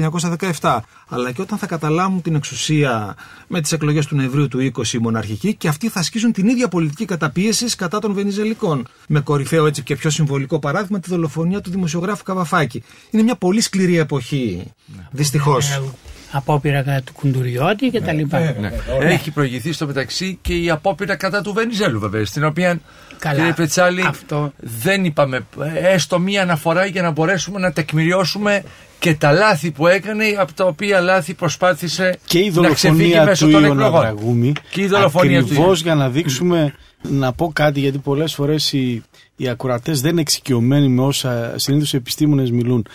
1917. Αλλά και όταν θα καταλάβουν την εξουσία με τις εκλογές του Νοεμβρίου του 20 οι μοναρχικοί και αυτοί θα ασκήσουν την ίδια πολιτική καταπίεση κατά των Βενιζελικών. Με κορυφαίο έτσι και πιο συμβολικό παράδειγμα τη δολοφονία του δημοσιογράφου Καβαφάκη είναι μια πολύ σκληρή εποχή. Ναι. Δυστυχώς. Ε, απόπειρα κατά του Κουντουριώτη και τα λοιπά. Ναι. Ναι. Έχει προηγηθεί στο μεταξύ και η απόπειρα κατά του Βενιζέλου βέβαια, στην οποία Καλά, κύριε Πετσάλη αυτό... δεν είπαμε έστω μία αναφορά για να μπορέσουμε να τεκμηριώσουμε και τα λάθη που έκανε από τα οποία λάθη προσπάθησε και η να ξεφύγει μέσω των εκλογών. Και η δολοφονία Ακριβώς για να δείξουμε να πω κάτι γιατί πολλές φορές οι, οι ακουρατές δεν είναι εξοικειωμένοι με όσα συνήθως οι επιστήμονες μιλούν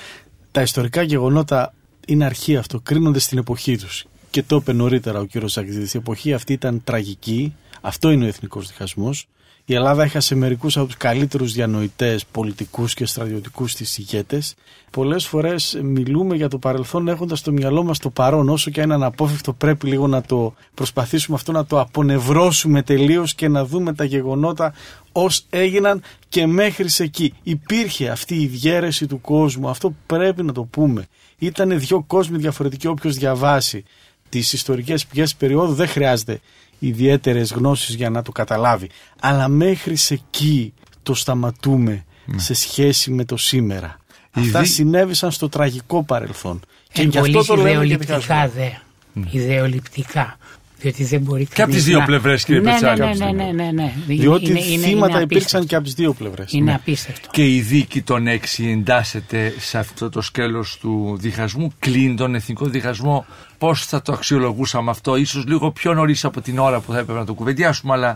τα ιστορικά γεγονότα είναι αρχή αυτό, κρίνονται στην εποχή τους. Και το είπε νωρίτερα ο κύριος Σακδίδης, η εποχή αυτή ήταν τραγική, αυτό είναι ο εθνικός διχασμός. Η Ελλάδα έχασε μερικούς από τους καλύτερους διανοητές, πολιτικούς και στρατιωτικούς της ηγέτες. Πολλές φορές μιλούμε για το παρελθόν έχοντας στο μυαλό μας το παρόν. Όσο και αν είναι αναπόφευκτο, πρέπει λίγο να το προσπαθήσουμε αυτό να το απονευρώσουμε τελείως και να δούμε τα γεγονότα ως έγιναν και μέχρι εκεί. Υπήρχε αυτή η διέρεση του κόσμου. Αυτό πρέπει να το πούμε. Ήταν δύο κόσμοι διαφορετικοί. Όποιος διαβάσει τις ιστορικές πηγές περίοδου δεν χρειάζεται ιδιαίτερες γνώσεις για να το καταλάβει. Αλλά μέχρι εκεί το σταματούμε ναι. σε σχέση με το σήμερα. Αυτά συνέβησαν στο τραγικό παρελθόν. Και γι' αυτό το λέμε ιδεολειπτικά δε. Ναι. Ιδεολειπτικά. Διότι δεν μπορεί Και από τις δύο πλευρές, κύριε ναι, Πετσάλη. Ναι, ναι, ναι, ναι, ναι. Διότι είναι, θύματα είναι υπήρξαν και από τις δύο πλευρές. Είναι ναι. απίστευτο. Και η δίκη των έξι εντάσσεται σε αυτό το σκέλος του διχασμού, κλείνει τον εθνικό διχασμό. Πώς θα το αξιολογούσαμε αυτό, ίσως λίγο πιο νωρίς από την ώρα που θα έπρεπε να το κουβεντιάσουμε, αλλά.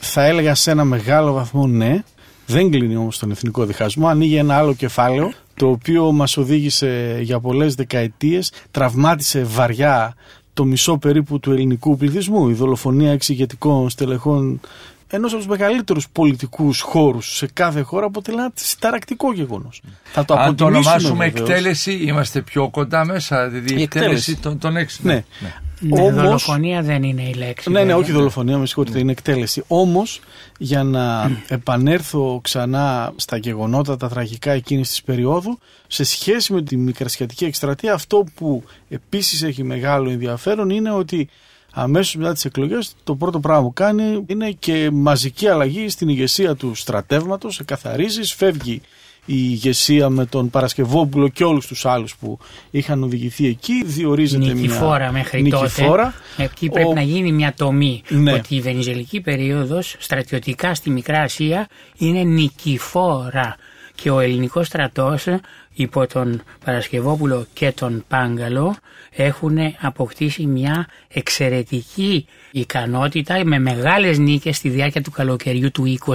Θα έλεγα σε ένα μεγάλο βαθμό ναι. Δεν κλείνει όμως τον εθνικό διχασμό. Ανοίγει ένα άλλο κεφάλαιο το οποίο μας οδήγησε για πολλές δεκαετίες, τραυμάτισε βαριά το μισό περίπου του ελληνικού πληθυσμού. Η δολοφονία εξηγετικών στελεχών ενός από τους μεγαλύτερους πολιτικούς χώρους σε κάθε χώρα αποτελεί ένα συνταρακτικό γεγονός. Θα το Αν το ονομάσουμε εκτέλεση, είμαστε πιο κοντά μέσα. Δηλαδή η εκτέλεση των, των έξι. Ναι. ναι. Ναι. Όμως, δολοφονία δεν είναι η λέξη. Ναι, ναι, όχι δολοφονία, με συγχωρείτε, είναι εκτέλεση. Όμως, για να επανέλθω ξανά στα γεγονότα τα τραγικά εκείνης της περίοδου, σε σχέση με τη μικρασιατική εκστρατεία, αυτό που επίσης έχει μεγάλο ενδιαφέρον είναι ότι αμέσως μετά τις εκλογές το πρώτο πράγμα που κάνει είναι και μαζική αλλαγή στην ηγεσία του στρατεύματος, εκαθαρίζει, φεύγει η ηγεσία με τον Παρασκευόπουλο και όλους τους άλλους που είχαν οδηγηθεί εκεί, διορίζεται νικηφόρα μια μέχρι νικηφόρα. τότε. Εκεί πρέπει να γίνει μια τομή ναι. ότι η Βενιζελική περίοδος στρατιωτικά στη Μικρά Ασία είναι νικηφόρα και ο ελληνικός στρατός υπό τον Παρασκευόπουλο και τον Πάγκαλο έχουν αποκτήσει μια εξαιρετική ικανότητα με μεγάλες νίκες στη διάρκεια του καλοκαιριού του 20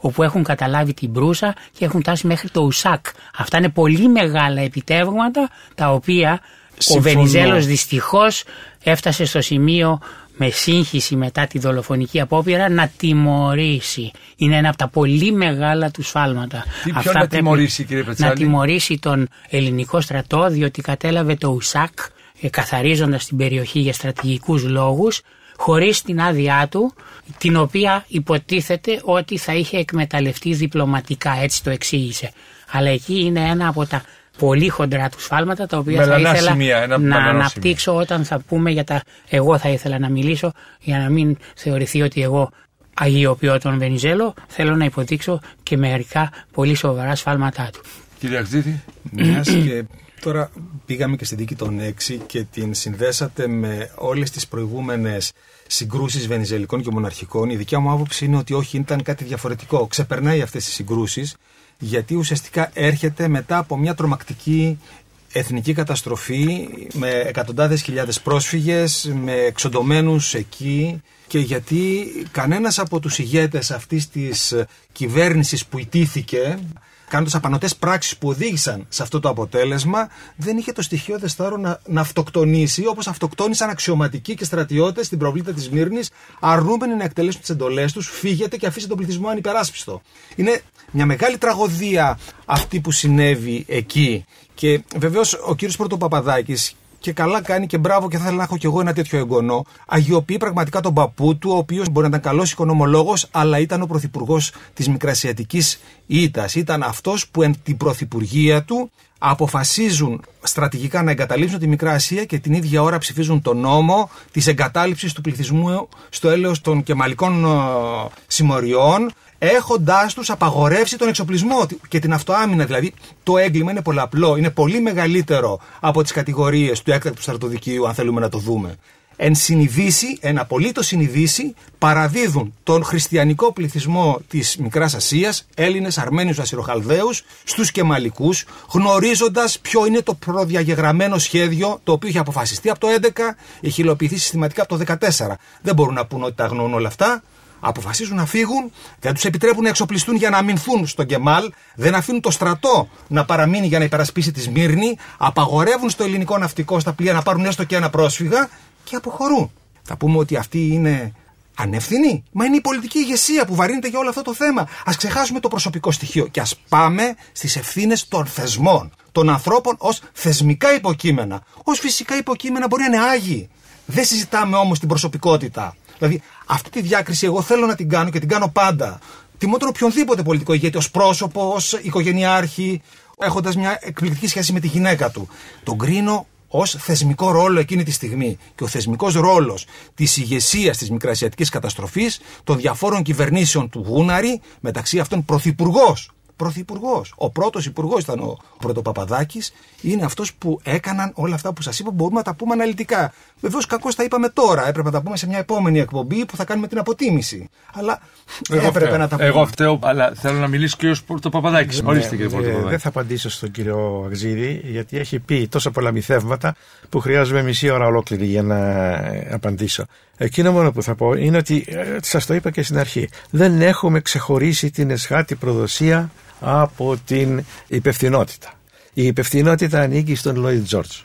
όπου έχουν καταλάβει την Προύσα και έχουν τάσει μέχρι το Ουσάκ. Αυτά είναι πολύ μεγάλα επιτεύγματα τα οποία ο Βενιζέλος δυστυχώς έφτασε στο σημείο με σύγχυση μετά τη δολοφονική απόπειρα να τιμωρήσει. Είναι ένα από τα πολύ μεγάλα του σφάλματα. Τι Αυτά να τιμωρήσει κύριε Πετσάλη; Να τιμωρήσει τον ελληνικό στρατό διότι κατέλαβε το ΟΥΣΑΚ καθαρίζοντας την περιοχή για στρατηγικούς λόγους χωρίς την άδειά του την οποία υποτίθεται ότι θα είχε εκμεταλλευτεί διπλωματικά έτσι το εξήγησε. Αλλά εκεί είναι ένα από τα πολύ χοντρά του σφάλματα τα οποία θα ήθελα σημεία, να αναπτύξω όταν θα πούμε για τα εγώ θα ήθελα να μιλήσω για να μην θεωρηθεί ότι εγώ αγιοποιώ τον Βενιζέλο θέλω να υποδείξω και μερικά πολύ σοβαρά σφάλματά του. Κύριε Αξίδη. Μιας και τώρα πήγαμε και στη δίκη των 6 και την συνδέσατε με όλες τις προηγούμενες συγκρούσεις βενιζελικών και μοναρχικών. Η δικιά μου άποψη είναι ότι όχι ήταν κάτι διαφορετικό. Ξεπερνάει αυτές τις συγκρούσεις γιατί ουσιαστικά έρχεται μετά από μια τρομακτική εθνική καταστροφή με εκατοντάδες χιλιάδες πρόσφυγες, με εξοντωμένους εκεί. Και γιατί κανένας από τους ηγέτες αυτής της κυβέρνησης που ιτήθηκε κάνοντας απανοτές πράξεις που οδήγησαν σε αυτό το αποτέλεσμα, δεν είχε το στοιχείο δεστάρο να, να αυτοκτονήσει όπως αυτοκτόνησαν αξιωματικοί και στρατιώτες στην προβλήτα της Μύρνη, αρνούμενοι να εκτελέσουν τις εντολές τους, φύγετε και αφήστε τον πληθυσμό ανυπεράσπιστο. Είναι μια μεγάλη τραγωδία αυτή που συνέβη εκεί. Και βεβαίως ο κύριος Πρωτοπαπαδάκης και καλά κάνει και μπράβο και θα ήθελα να έχω κι εγώ ένα τέτοιο εγγονό. Αγιοποιεί πραγματικά τον παππού του, ο οποίος μπορεί να ήταν καλός οικονομολόγος, αλλά ήταν ο πρωθυπουργός της Μικρασιατικής Ήτα. Ήταν αυτός που εν την πρωθυπουργία του αποφασίζουν στρατηγικά να εγκαταλείψουν τη Μικρά Ασία και την ίδια ώρα ψηφίζουν τον νόμο της εγκατάλειψης του πληθυσμού στο έλεος των κεμαλικών ε, συμμοριών έχοντάς τους απαγορεύσει τον εξοπλισμό και την αυτοάμυνα. Δηλαδή, το έγκλημα είναι πολλαπλό, είναι πολύ μεγαλύτερο από τις κατηγορίες του έκτακτου στρατοδικείου, αν θέλουμε να το δούμε. Εν συνειδήσει, εν απολύτως συνειδήσει, παραδίδουν τον χριστιανικό πληθυσμό της Μικράς Ασίας, Έλληνες, Αρμένιους, Ασυροχαλδαίου, στους Κεμαλικούς, γνωρίζοντας ποιο είναι το προδιαγεγραμμένο σχέδιο το οποίο έχει αποφασιστεί από το 2011, έχει υλοποιηθεί συστηματικά από το 2014. Δεν μπορούν να πούν ότι τα γνωρούν όλα αυτά αποφασίζουν να φύγουν, δεν τους επιτρέπουν να εξοπλιστούν για να αμυνθούν στον Κεμάλ, δεν αφήνουν το στρατό να παραμείνει για να υπερασπίσει τη Σμύρνη, απαγορεύουν στο ελληνικό ναυτικό στα πλοία να πάρουν έστω και ένα πρόσφυγα και αποχωρούν. Θα πούμε ότι αυτή είναι ανεύθυνη; Μα είναι η πολιτική ηγεσία που βαρύνεται για όλο αυτό το θέμα. Α ξεχάσουμε το προσωπικό στοιχείο και ας πάμε στις ευθύνες των θεσμών, των ανθρώπων ως θεσμικά υποκείμενα. Ω φυσικά υποκείμενα μπορεί να είναι άγιοι. Δεν συζητάμε όμως την προσωπικότητα. Δηλαδή, αυτή τη διάκριση εγώ θέλω να την κάνω και την κάνω πάντα. Τιμότερο οποιονδήποτε πολιτικό ηγέτη, ως πρόσωπο, ως οικογενειάρχη, έχοντας μια εκπληκτική σχέση με τη γυναίκα του. Τον κρίνω ως θεσμικό ρόλο εκείνη τη στιγμή. Και ο θεσμικός ρόλος της ηγεσίας της μικρασιατικής καταστροφής των διαφόρων κυβερνήσεων του Γούναρη, μεταξύ αυτών πρωθυπουργός πρωθυπουργός. Ο πρώτος υπουργός ήταν ο Πρωτοπαπαδάκης. Είναι αυτός που έκαναν όλα αυτά που σας είπα. Μπορούμε να τα πούμε αναλυτικά. Βεβαίως, κακώς τα είπαμε τώρα. Έπρεπε να τα πούμε σε μια επόμενη εκπομπή που θα κάνουμε την αποτίμηση. Αλλά εγώ έπρεπε φταίω. να τα πούμε. Εγώ φταίω, αλλά θέλω να μιλήσει και ο Πρωτοπαπαδάκης. Ναι, Ορίστε, κύριε Πρωτοπαπαδάκη. Δεν θα απαντήσω στον κύριο Αγζίδη, γιατί έχει πει τόσα πολλά μυθεύματα που χρειάζομαι μισή ώρα ολόκληρη για να απαντήσω. Εκείνο μόνο που θα πω είναι ότι, ε, σας το είπα και στην αρχή, δεν έχουμε ξεχωρίσει την εσχάτη προδοσία από την υπευθυνότητα. Η υπευθυνότητα ανήκει στον Λόιντ Τζορτζ.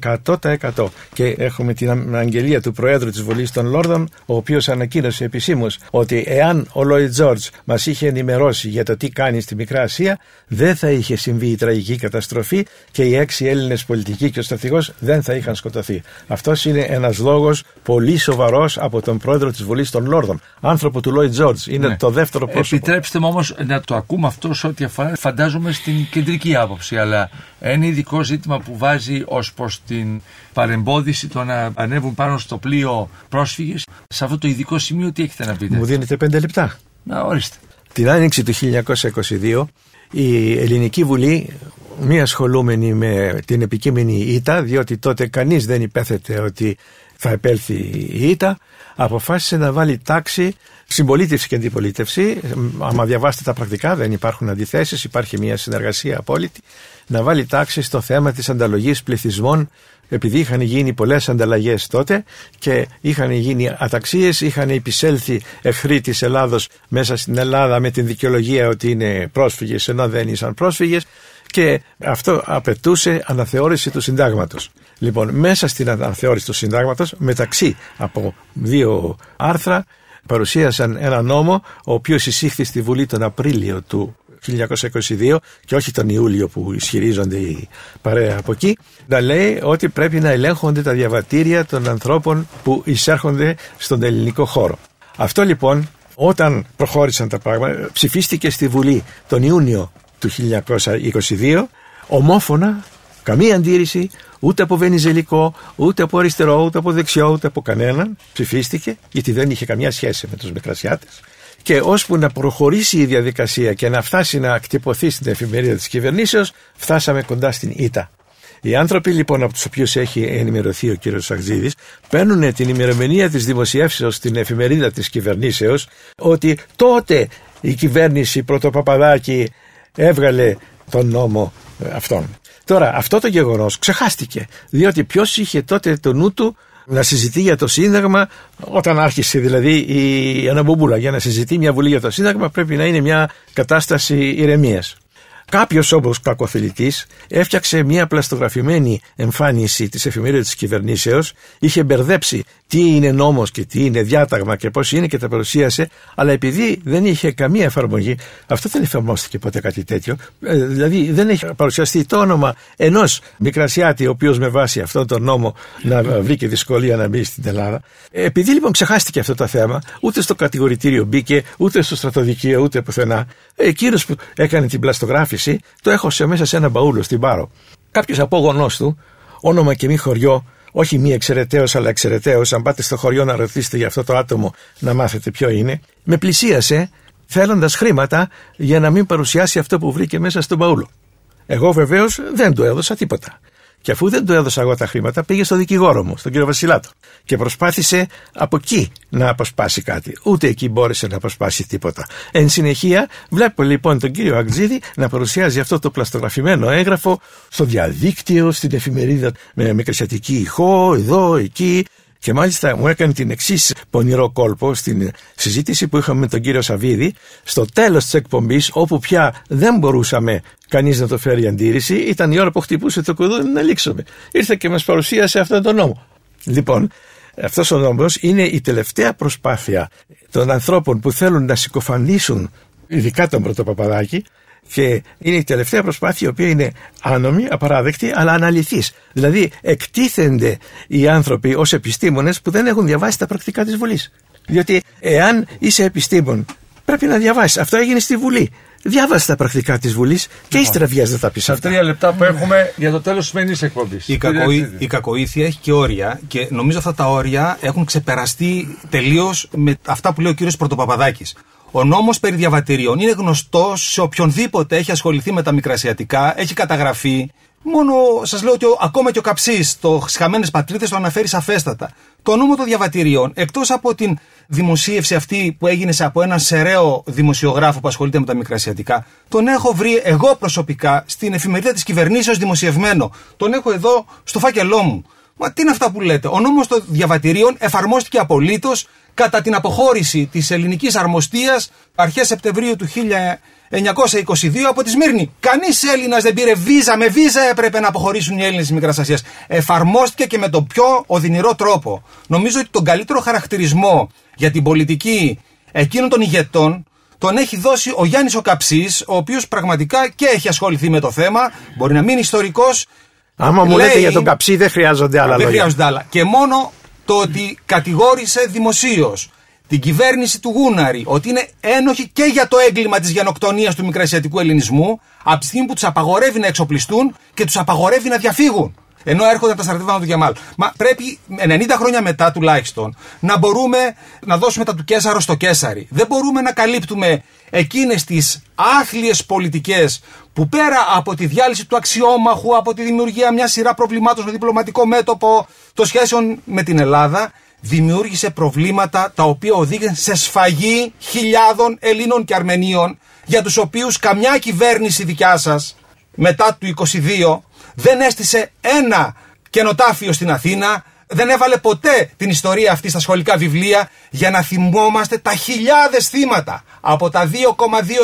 100%. Και έχουμε την αγγελία του Προέδρου της Βουλής των Λόρδων, ο οποίος ανακοίνωσε επισήμως ότι εάν ο Λόιντ Τζορτζ μας είχε ενημερώσει για το τι κάνει στη Μικρά Ασία, δεν θα είχε συμβεί η τραγική καταστροφή και οι έξι Έλληνες πολιτικοί και ο στρατηγός δεν θα είχαν σκοτωθεί. Αυτός είναι ένας λόγος πολύ σοβαρός από τον Πρόεδρο της Βουλής των Λόρδων. Άνθρωπο του Λόιντ Τζορτζ. Είναι ναι. το δεύτερο πρόσωπο. Επιτρέψτε μου όμως να το ακούμε αυτό σε ό,τι αφορά, φαντάζομαι, στην κεντρική άποψη. Αλλά ένα ειδικό ζήτημα που βάζει ως προς την παρεμπόδιση το να ανέβουν πάνω στο πλοίο πρόσφυγες. Σε αυτό το ειδικό σημείο, τι έχετε να πείτε; Μου δίνετε πέντε λεπτά. Να, ορίστε. Την άνοιξη του 1922 η Ελληνική Βουλή μη ασχολούμενη με την επικείμενη ήττα διότι τότε κανείς δεν υπέθετε ότι θα επέλθει η ήττα αποφάσισε να βάλει τάξη συμπολίτευση και αντιπολίτευση άμα διαβάσετε τα πρακτικά δεν υπάρχουν αντιθέσεις υπάρχει μια συνεργασία απόλυτη να βάλει τάξη στο θέμα της ανταλογής πληθυσμών επειδή είχαν γίνει πολλές ανταλλαγές τότε και είχαν γίνει αταξίες, είχαν επισέλθει εχθροί της Ελλάδος μέσα στην Ελλάδα με την δικαιολογία ότι είναι πρόσφυγες ενώ δεν ήσαν πρόσφυγες και αυτό απαιτούσε αναθεώρηση του συντάγματος. Λοιπόν, μέσα στην αναθεώρηση του συντάγματος, μεταξύ από δύο άρθρα, παρουσίασαν ένα νόμο, ο οποίος εισήχθη στη Βουλή τον Απρίλιο του 1922 και όχι τον Ιούλιο που ισχυρίζονται οι παρέα από εκεί, να λέει ότι πρέπει να ελέγχονται τα διαβατήρια των ανθρώπων που εισέρχονται στον ελληνικό χώρο. Αυτό λοιπόν όταν προχώρησαν τα πράγματα ψηφίστηκε στη Βουλή τον Ιούνιο του 1922 ομόφωνα καμία αντίρρηση ούτε από Βενιζελικό, ούτε από αριστερό, ούτε από δεξιό, ούτε από κανέναν ψηφίστηκε γιατί δεν είχε καμιά σχέση με τους Μικρασιάτες και ώσπου να προχωρήσει η διαδικασία και να φτάσει να κτυπωθεί στην εφημερίδα της κυβερνήσεως φτάσαμε κοντά στην ΙΤΑ. Οι άνθρωποι λοιπόν από τους οποίους έχει ενημερωθεί ο κύριος Σαχτζίδη παίρνουν την ημερομηνία της δημοσιεύσεως στην εφημερίδα της κυβερνήσεως ότι τότε η κυβέρνηση Πρωτοπαπαδάκη έβγαλε τον νόμο αυτόν. Τώρα αυτό το γεγονός ξεχάστηκε διότι ποιος είχε τότε το νου του να συζητεί για το Σύνταγμα όταν άρχισε δηλαδή η Αναμπομπούλα για να συζητεί μια Βουλή για το Σύνταγμα πρέπει να είναι μια κατάσταση ηρεμίας. Κάποιος όμως κακοθελητή έφτιαξε μια πλαστογραφημένη εμφάνιση της εφημερίδας της κυβερνήσεως, είχε μπερδέψει τι είναι νόμος και τι είναι διάταγμα και πώς είναι και τα παρουσίασε, αλλά επειδή δεν είχε καμία εφαρμογή, αυτό δεν εφαρμόστηκε ποτέ κάτι τέτοιο. Ε, δηλαδή δεν έχει παρουσιαστεί το όνομα ενός Μικρασιάτη, ο οποίος με βάση αυτόν τον νόμο να βρήκε δυσκολία να μπει στην Ελλάδα. Επειδή λοιπόν ξεχάστηκε αυτό το θέμα, ούτε στο κατηγορητήριο μπήκε, ούτε στο στρατοδικείο, ούτε πουθενά, εκείνος που έκανε την πλαστογράφηση το έχωσε μέσα σε ένα μπαούλο στην Πάρο. Κάποιος απόγονό του, όνομα και μη χωριό, όχι μη εξαιρεταίος, αλλά εξαιρεταίος, αν πάτε στο χωριό να ρωτήσετε για αυτό το άτομο να μάθετε ποιο είναι, με πλησίασε θέλοντας χρήματα για να μην παρουσιάσει αυτό που βρήκε μέσα στον μπαούλο. Εγώ βεβαίως δεν του έδωσα τίποτα. Και αφού δεν του έδωσα εγώ τα χρήματα, πήγε στο δικηγόρο μου, στον κύριο Βασιλάτο. Και προσπάθησε από εκεί να αποσπάσει κάτι. Ούτε εκεί μπόρεσε να αποσπάσει τίποτα. Εν συνεχεία, βλέπω λοιπόν τον κύριο Αγτζίδη να παρουσιάζει αυτό το πλαστογραφημένο έγγραφο στο διαδίκτυο, στην εφημερίδα με μικρασιατική ηχό, εδώ, εκεί. Και μάλιστα μου έκανε την εξής πονηρό κόλπο στην συζήτηση που είχαμε με τον κύριο Σαββίδη, στο τέλος της εκπομπής, όπου πια δεν μπορούσαμε κανείς να το φέρει αντίρρηση, ήταν η ώρα που χτυπούσε το κουδούνι να λήξουμε. Ήρθε και μας παρουσίασε αυτόν τον νόμο. Λοιπόν, αυτός ο νόμος είναι η τελευταία προσπάθεια των ανθρώπων που θέλουν να συκοφανίσουν, ειδικά τον Πρωτοπαπαδάκη, και είναι η τελευταία προσπάθεια η οποία είναι άνομη, απαράδεκτη, αλλά αναλυθής. Δηλαδή, εκτίθενται οι άνθρωποι ως επιστήμονες που δεν έχουν διαβάσει τα πρακτικά της Βουλής. Διότι, εάν είσαι επιστήμον, πρέπει να διαβάσεις. Αυτό έγινε στη Βουλή. Διάβασε τα πρακτικά της Βουλής και ύστερα βγαίνει να τα πει αυτά. τρία λεπτά που έχουμε για το τέλος της σημερινής εκπομπής. Η, η κακοήθεια έχει και όρια και νομίζω αυτά τα όρια έχουν ξεπεραστεί τελείως με αυτά που λέει ο κύριος Πρωτοπαπαδάκης. Ο νόμος περί διαβατηρίων είναι γνωστός σε οποιονδήποτε έχει ασχοληθεί με τα μικρασιατικά, έχει καταγραφεί. Μόνο σας λέω ότι ο, ακόμα και ο Καψής, το Χαμένε Πατρίτε, το αναφέρει σαφέστατα. Το νόμο των διαβατηρίων, εκτός από την δημοσίευση αυτή που έγινε από έναν σεραίο δημοσιογράφο που ασχολείται με τα μικρασιατικά, τον έχω βρει εγώ προσωπικά στην εφημερίδα της κυβερνήσεως δημοσιευμένο. Τον έχω εδώ στο φάκελό μου. Μα τι είναι αυτά που λέτε; Ο νόμος των διαβατηρίων εφαρμόστηκε απολύτως κατά την αποχώρηση της ελληνικής αρμοστίας αρχές Σεπτεμβρίου του 1922 από τη Σμύρνη. Κανείς Έλληνας δεν πήρε βίζα. Με βίζα έπρεπε να αποχωρήσουν οι Έλληνες της Μικράς Ασίας. Εφαρμόστηκε και με τον πιο οδυνηρό τρόπο. Νομίζω ότι τον καλύτερο χαρακτηρισμό για την πολιτική εκείνων των ηγετών τον έχει δώσει ο Γιάννης ο Καψής, ο οποίος πραγματικά και έχει ασχοληθεί με το θέμα. Μπορεί να μείνει ιστορικός. Άμα μου λέτε για τον Καψί, δεν χρειάζονται άλλα Δεν λόγια. χρειάζονται άλλα. Και μόνο το ότι κατηγόρησε δημοσίως την κυβέρνηση του Γούναρη ότι είναι ένοχη και για το έγκλημα της γενοκτονίας του μικρασιατικού ελληνισμού, από τη στιγμή που τους απαγορεύει να εξοπλιστούν και τους απαγορεύει να διαφύγουν. Ενώ έρχονται τα στρατεύματα του Γεμάλ. Μα πρέπει 90 χρόνια μετά τουλάχιστον να μπορούμε να δώσουμε τα του Κέσαρο στο Κέσαρι. Δεν μπορούμε να καλύπτουμε εκείνες τις άθλιες πολιτικές που πέρα από τη διάλυση του αξιόμαχου, από τη δημιουργία μιας σειρά προβλημάτων στο διπλωματικό μέτωπο των σχέσεων με την Ελλάδα, δημιούργησε προβλήματα τα οποία οδήγησαν σε σφαγή χιλιάδων Ελλήνων και Αρμενίων, για τους οποίους καμιά κυβέρνηση δικιά σας μετά του 22 δεν έστησε ένα καινοτάφιο στην Αθήνα, δεν έβαλε ποτέ την ιστορία αυτή στα σχολικά βιβλία για να θυμόμαστε τα χιλιάδες θύματα από τα 2,2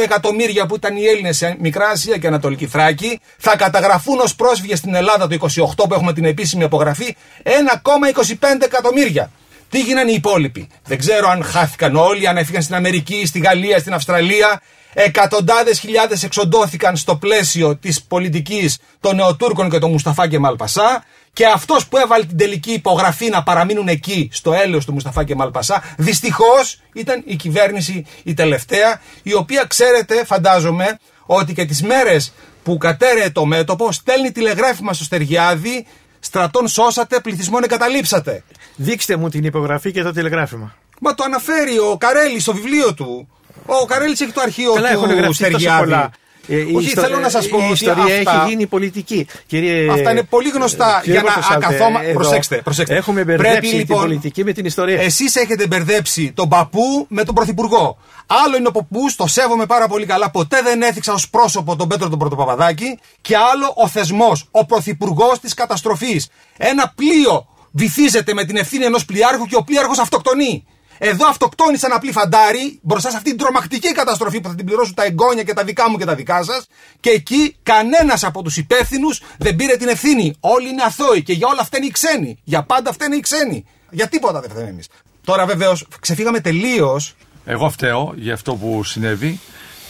εκατομμύρια που ήταν οι Έλληνες σε Μικρά Ασία και Ανατολική Θράκη θα καταγραφούν ως πρόσφυγες στην Ελλάδα το 28 που έχουμε την επίσημη απογραφή 1,25 εκατομμύρια. Τι γίνανε οι υπόλοιποι; Δεν ξέρω αν χάθηκαν όλοι, αν έφυγαν στην Αμερική, στη Γαλλία, στην Αυστραλία. Εκατοντάδες χιλιάδες εξοντώθηκαν στο πλαίσιο της πολιτικής των Νεοτούρκων και των Μουσταφά και Μαλπασά και αυτός που έβαλε την τελική υπογραφή να παραμείνουν εκεί στο έλεος του Μουσταφά και Μαλπασά δυστυχώς ήταν η κυβέρνηση η τελευταία η οποία ξέρετε φαντάζομαι ότι και τις μέρες που κατέρεε το μέτωπο στέλνει τηλεγράφημα στο Στεργιάδη στρατών σώσατε, πληθυσμόν εγκαταλείψατε. Δείξτε μου την υπογραφή και το τηλεγράφημα. Μα το αναφέρει ο Καρέλη στο βιβλίο του. Ο Καρέλη έχει το αρχείο Καλά, έχουν του γραφτεί τόσο Στεριάδη. πολλά. Ε, η Όχι, ιστο- θέλω να σας πω Η ότι ιστορία αυτά- έχει γίνει πολιτική. Κύριε, Αυτά είναι πολύ γνωστά κύριε για να Κοντοσάλτε, ακαθόμα- εδώ Προσέξτε, προσέξτε. Έχουμε Πρέπει, μπερδέψει λοιπόν, την πολιτική με την ιστορία. Εσείς έχετε μπερδέψει τον παππού με τον πρωθυπουργό. Άλλο είναι ο παππούς, το σέβομαι πάρα πολύ καλά. Ποτέ δεν έθιξα ως πρόσωπο τον Πέτρο τον Πρωτοπαπαδάκη. Και άλλο ο θεσμός, ο πρωθυπουργός της καταστροφής. Ένα πλοίο βυθίζεται με την ευθύνη ενός πλοιάρχου και ο πλοίαρχο αυτοκτονεί. Εδώ αυτοκτόνησε ένα πλοίο φαντάρι μπροστά σε αυτή την τρομακτική καταστροφή που θα την πληρώσουν τα εγγόνια και τα δικά μου και τα δικά σας. Και εκεί κανένας από τους υπεύθυνους δεν πήρε την ευθύνη. Όλοι είναι αθώοι και για όλα αυτά είναι οι ξένοι. Για πάντα φταίνε οι ξένοι. Για τίποτα δεν φταίνε εμείς. Τώρα βεβαίως ξεφύγαμε τελείως. Εγώ φταίω για αυτό που συνέβη.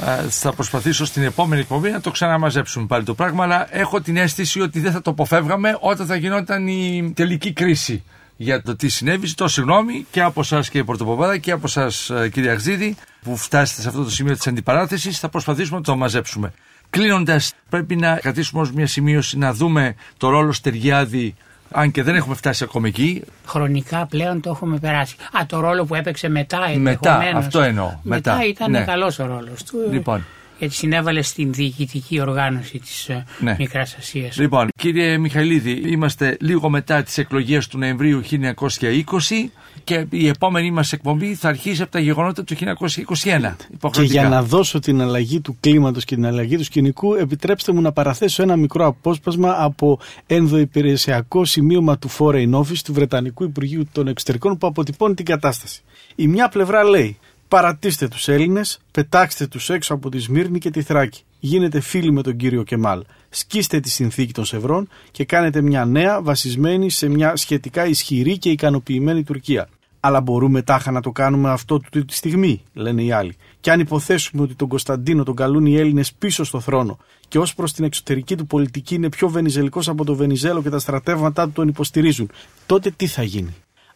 Α, Θα προσπαθήσω στην επόμενη εκπομπή να το ξαναμαζέψουμε πάλι το πράγμα, αλλά έχω την αίσθηση ότι δεν θα το αποφεύγαμε όταν θα γινόταν η τελική κρίση για το τι συνέβη. Ζητώ συγγνώμη και από εσά κύριε Πορτοποπάδα και από εσά κύριε Αγζίδη που φτάσετε σε αυτό το σημείο της αντιπαράθεσης. Θα προσπαθήσουμε να το μαζέψουμε. Κλείνοντας, πρέπει να κρατήσουμε ως μια σημείωση να δούμε το ρόλο Στεργιάδη, αν και δεν έχουμε φτάσει ακόμα εκεί. Χρονικά πλέον το έχουμε περάσει. Α, το ρόλο που έπαιξε μετά Μετά, ενδεχομένως. αυτό εννοώ, Μετά, μετά, ήταν ναι. καλός ο ρόλος του. Λοιπόν. Γιατί συνέβαλε στην διοικητική οργάνωση της Ναι. ναι. Μικράς Ασίας. Λοιπόν, κύριε Μιχαηλίδη, είμαστε λίγο μετά τις εκλογές του Νοεμβρίου 1920 και η επόμενη μας εκπομπή θα αρχίσει από τα γεγονότα του 1921. Και Υποχρεωτικά. για να δώσω την αλλαγή του κλίματος και την αλλαγή του σκηνικού, επιτρέψτε μου να παραθέσω ένα μικρό απόσπασμα από ενδοϊπηρεσιακό σημείωμα του Foreign Office του Βρετανικού Υπουργείου των Εξωτερικών που αποτυπώνει την κατάσταση. Η μια πλευρά λέει Παρατήστε τους Έλληνες, πετάξτε τους έξω από τη Σμύρνη και τη Θράκη. Γίνετε φίλοι με τον κύριο Κεμάλ. Σκίστε τη συνθήκη των Σευρών και κάνετε μια νέα βασισμένη σε μια σχετικά ισχυρή και ικανοποιημένη Τουρκία. Αλλά μπορούμε τάχα να το κάνουμε αυτό του τη στιγμή, λένε οι άλλοι. Και αν υποθέσουμε ότι τον Κωνσταντίνο τον καλούν οι Έλληνες πίσω στο θρόνο και ως προς την εξωτερική του πολιτική είναι πιο βενιζελικός από το Βενιζέλο και τα στρατεύματά του τον υποστηρίζουν, τότε τι θα γίνει;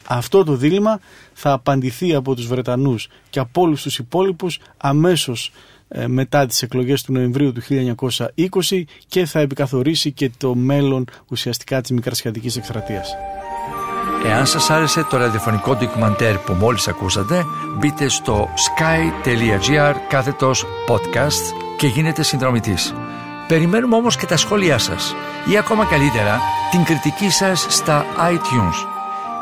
Αυτό το δίλημα θα απαντηθεί από τους Βρετανούς και από όλους τους υπόλοιπους αμέσως ε, μετά τις εκλογές του Νοεμβρίου του 1920 και θα επικαθορίσει και το μέλλον ουσιαστικά της Μικρασιατικής Εκστρατείας. Εάν σας άρεσε το ραδιοφωνικό ντοκιμαντέρ που μόλις ακούσατε, μπείτε στο sky.gr κάθετος podcast και γίνετε συνδρομητής. Περιμένουμε όμως και τα σχόλιά σας ή ακόμα καλύτερα την κριτική σας στα iTunes.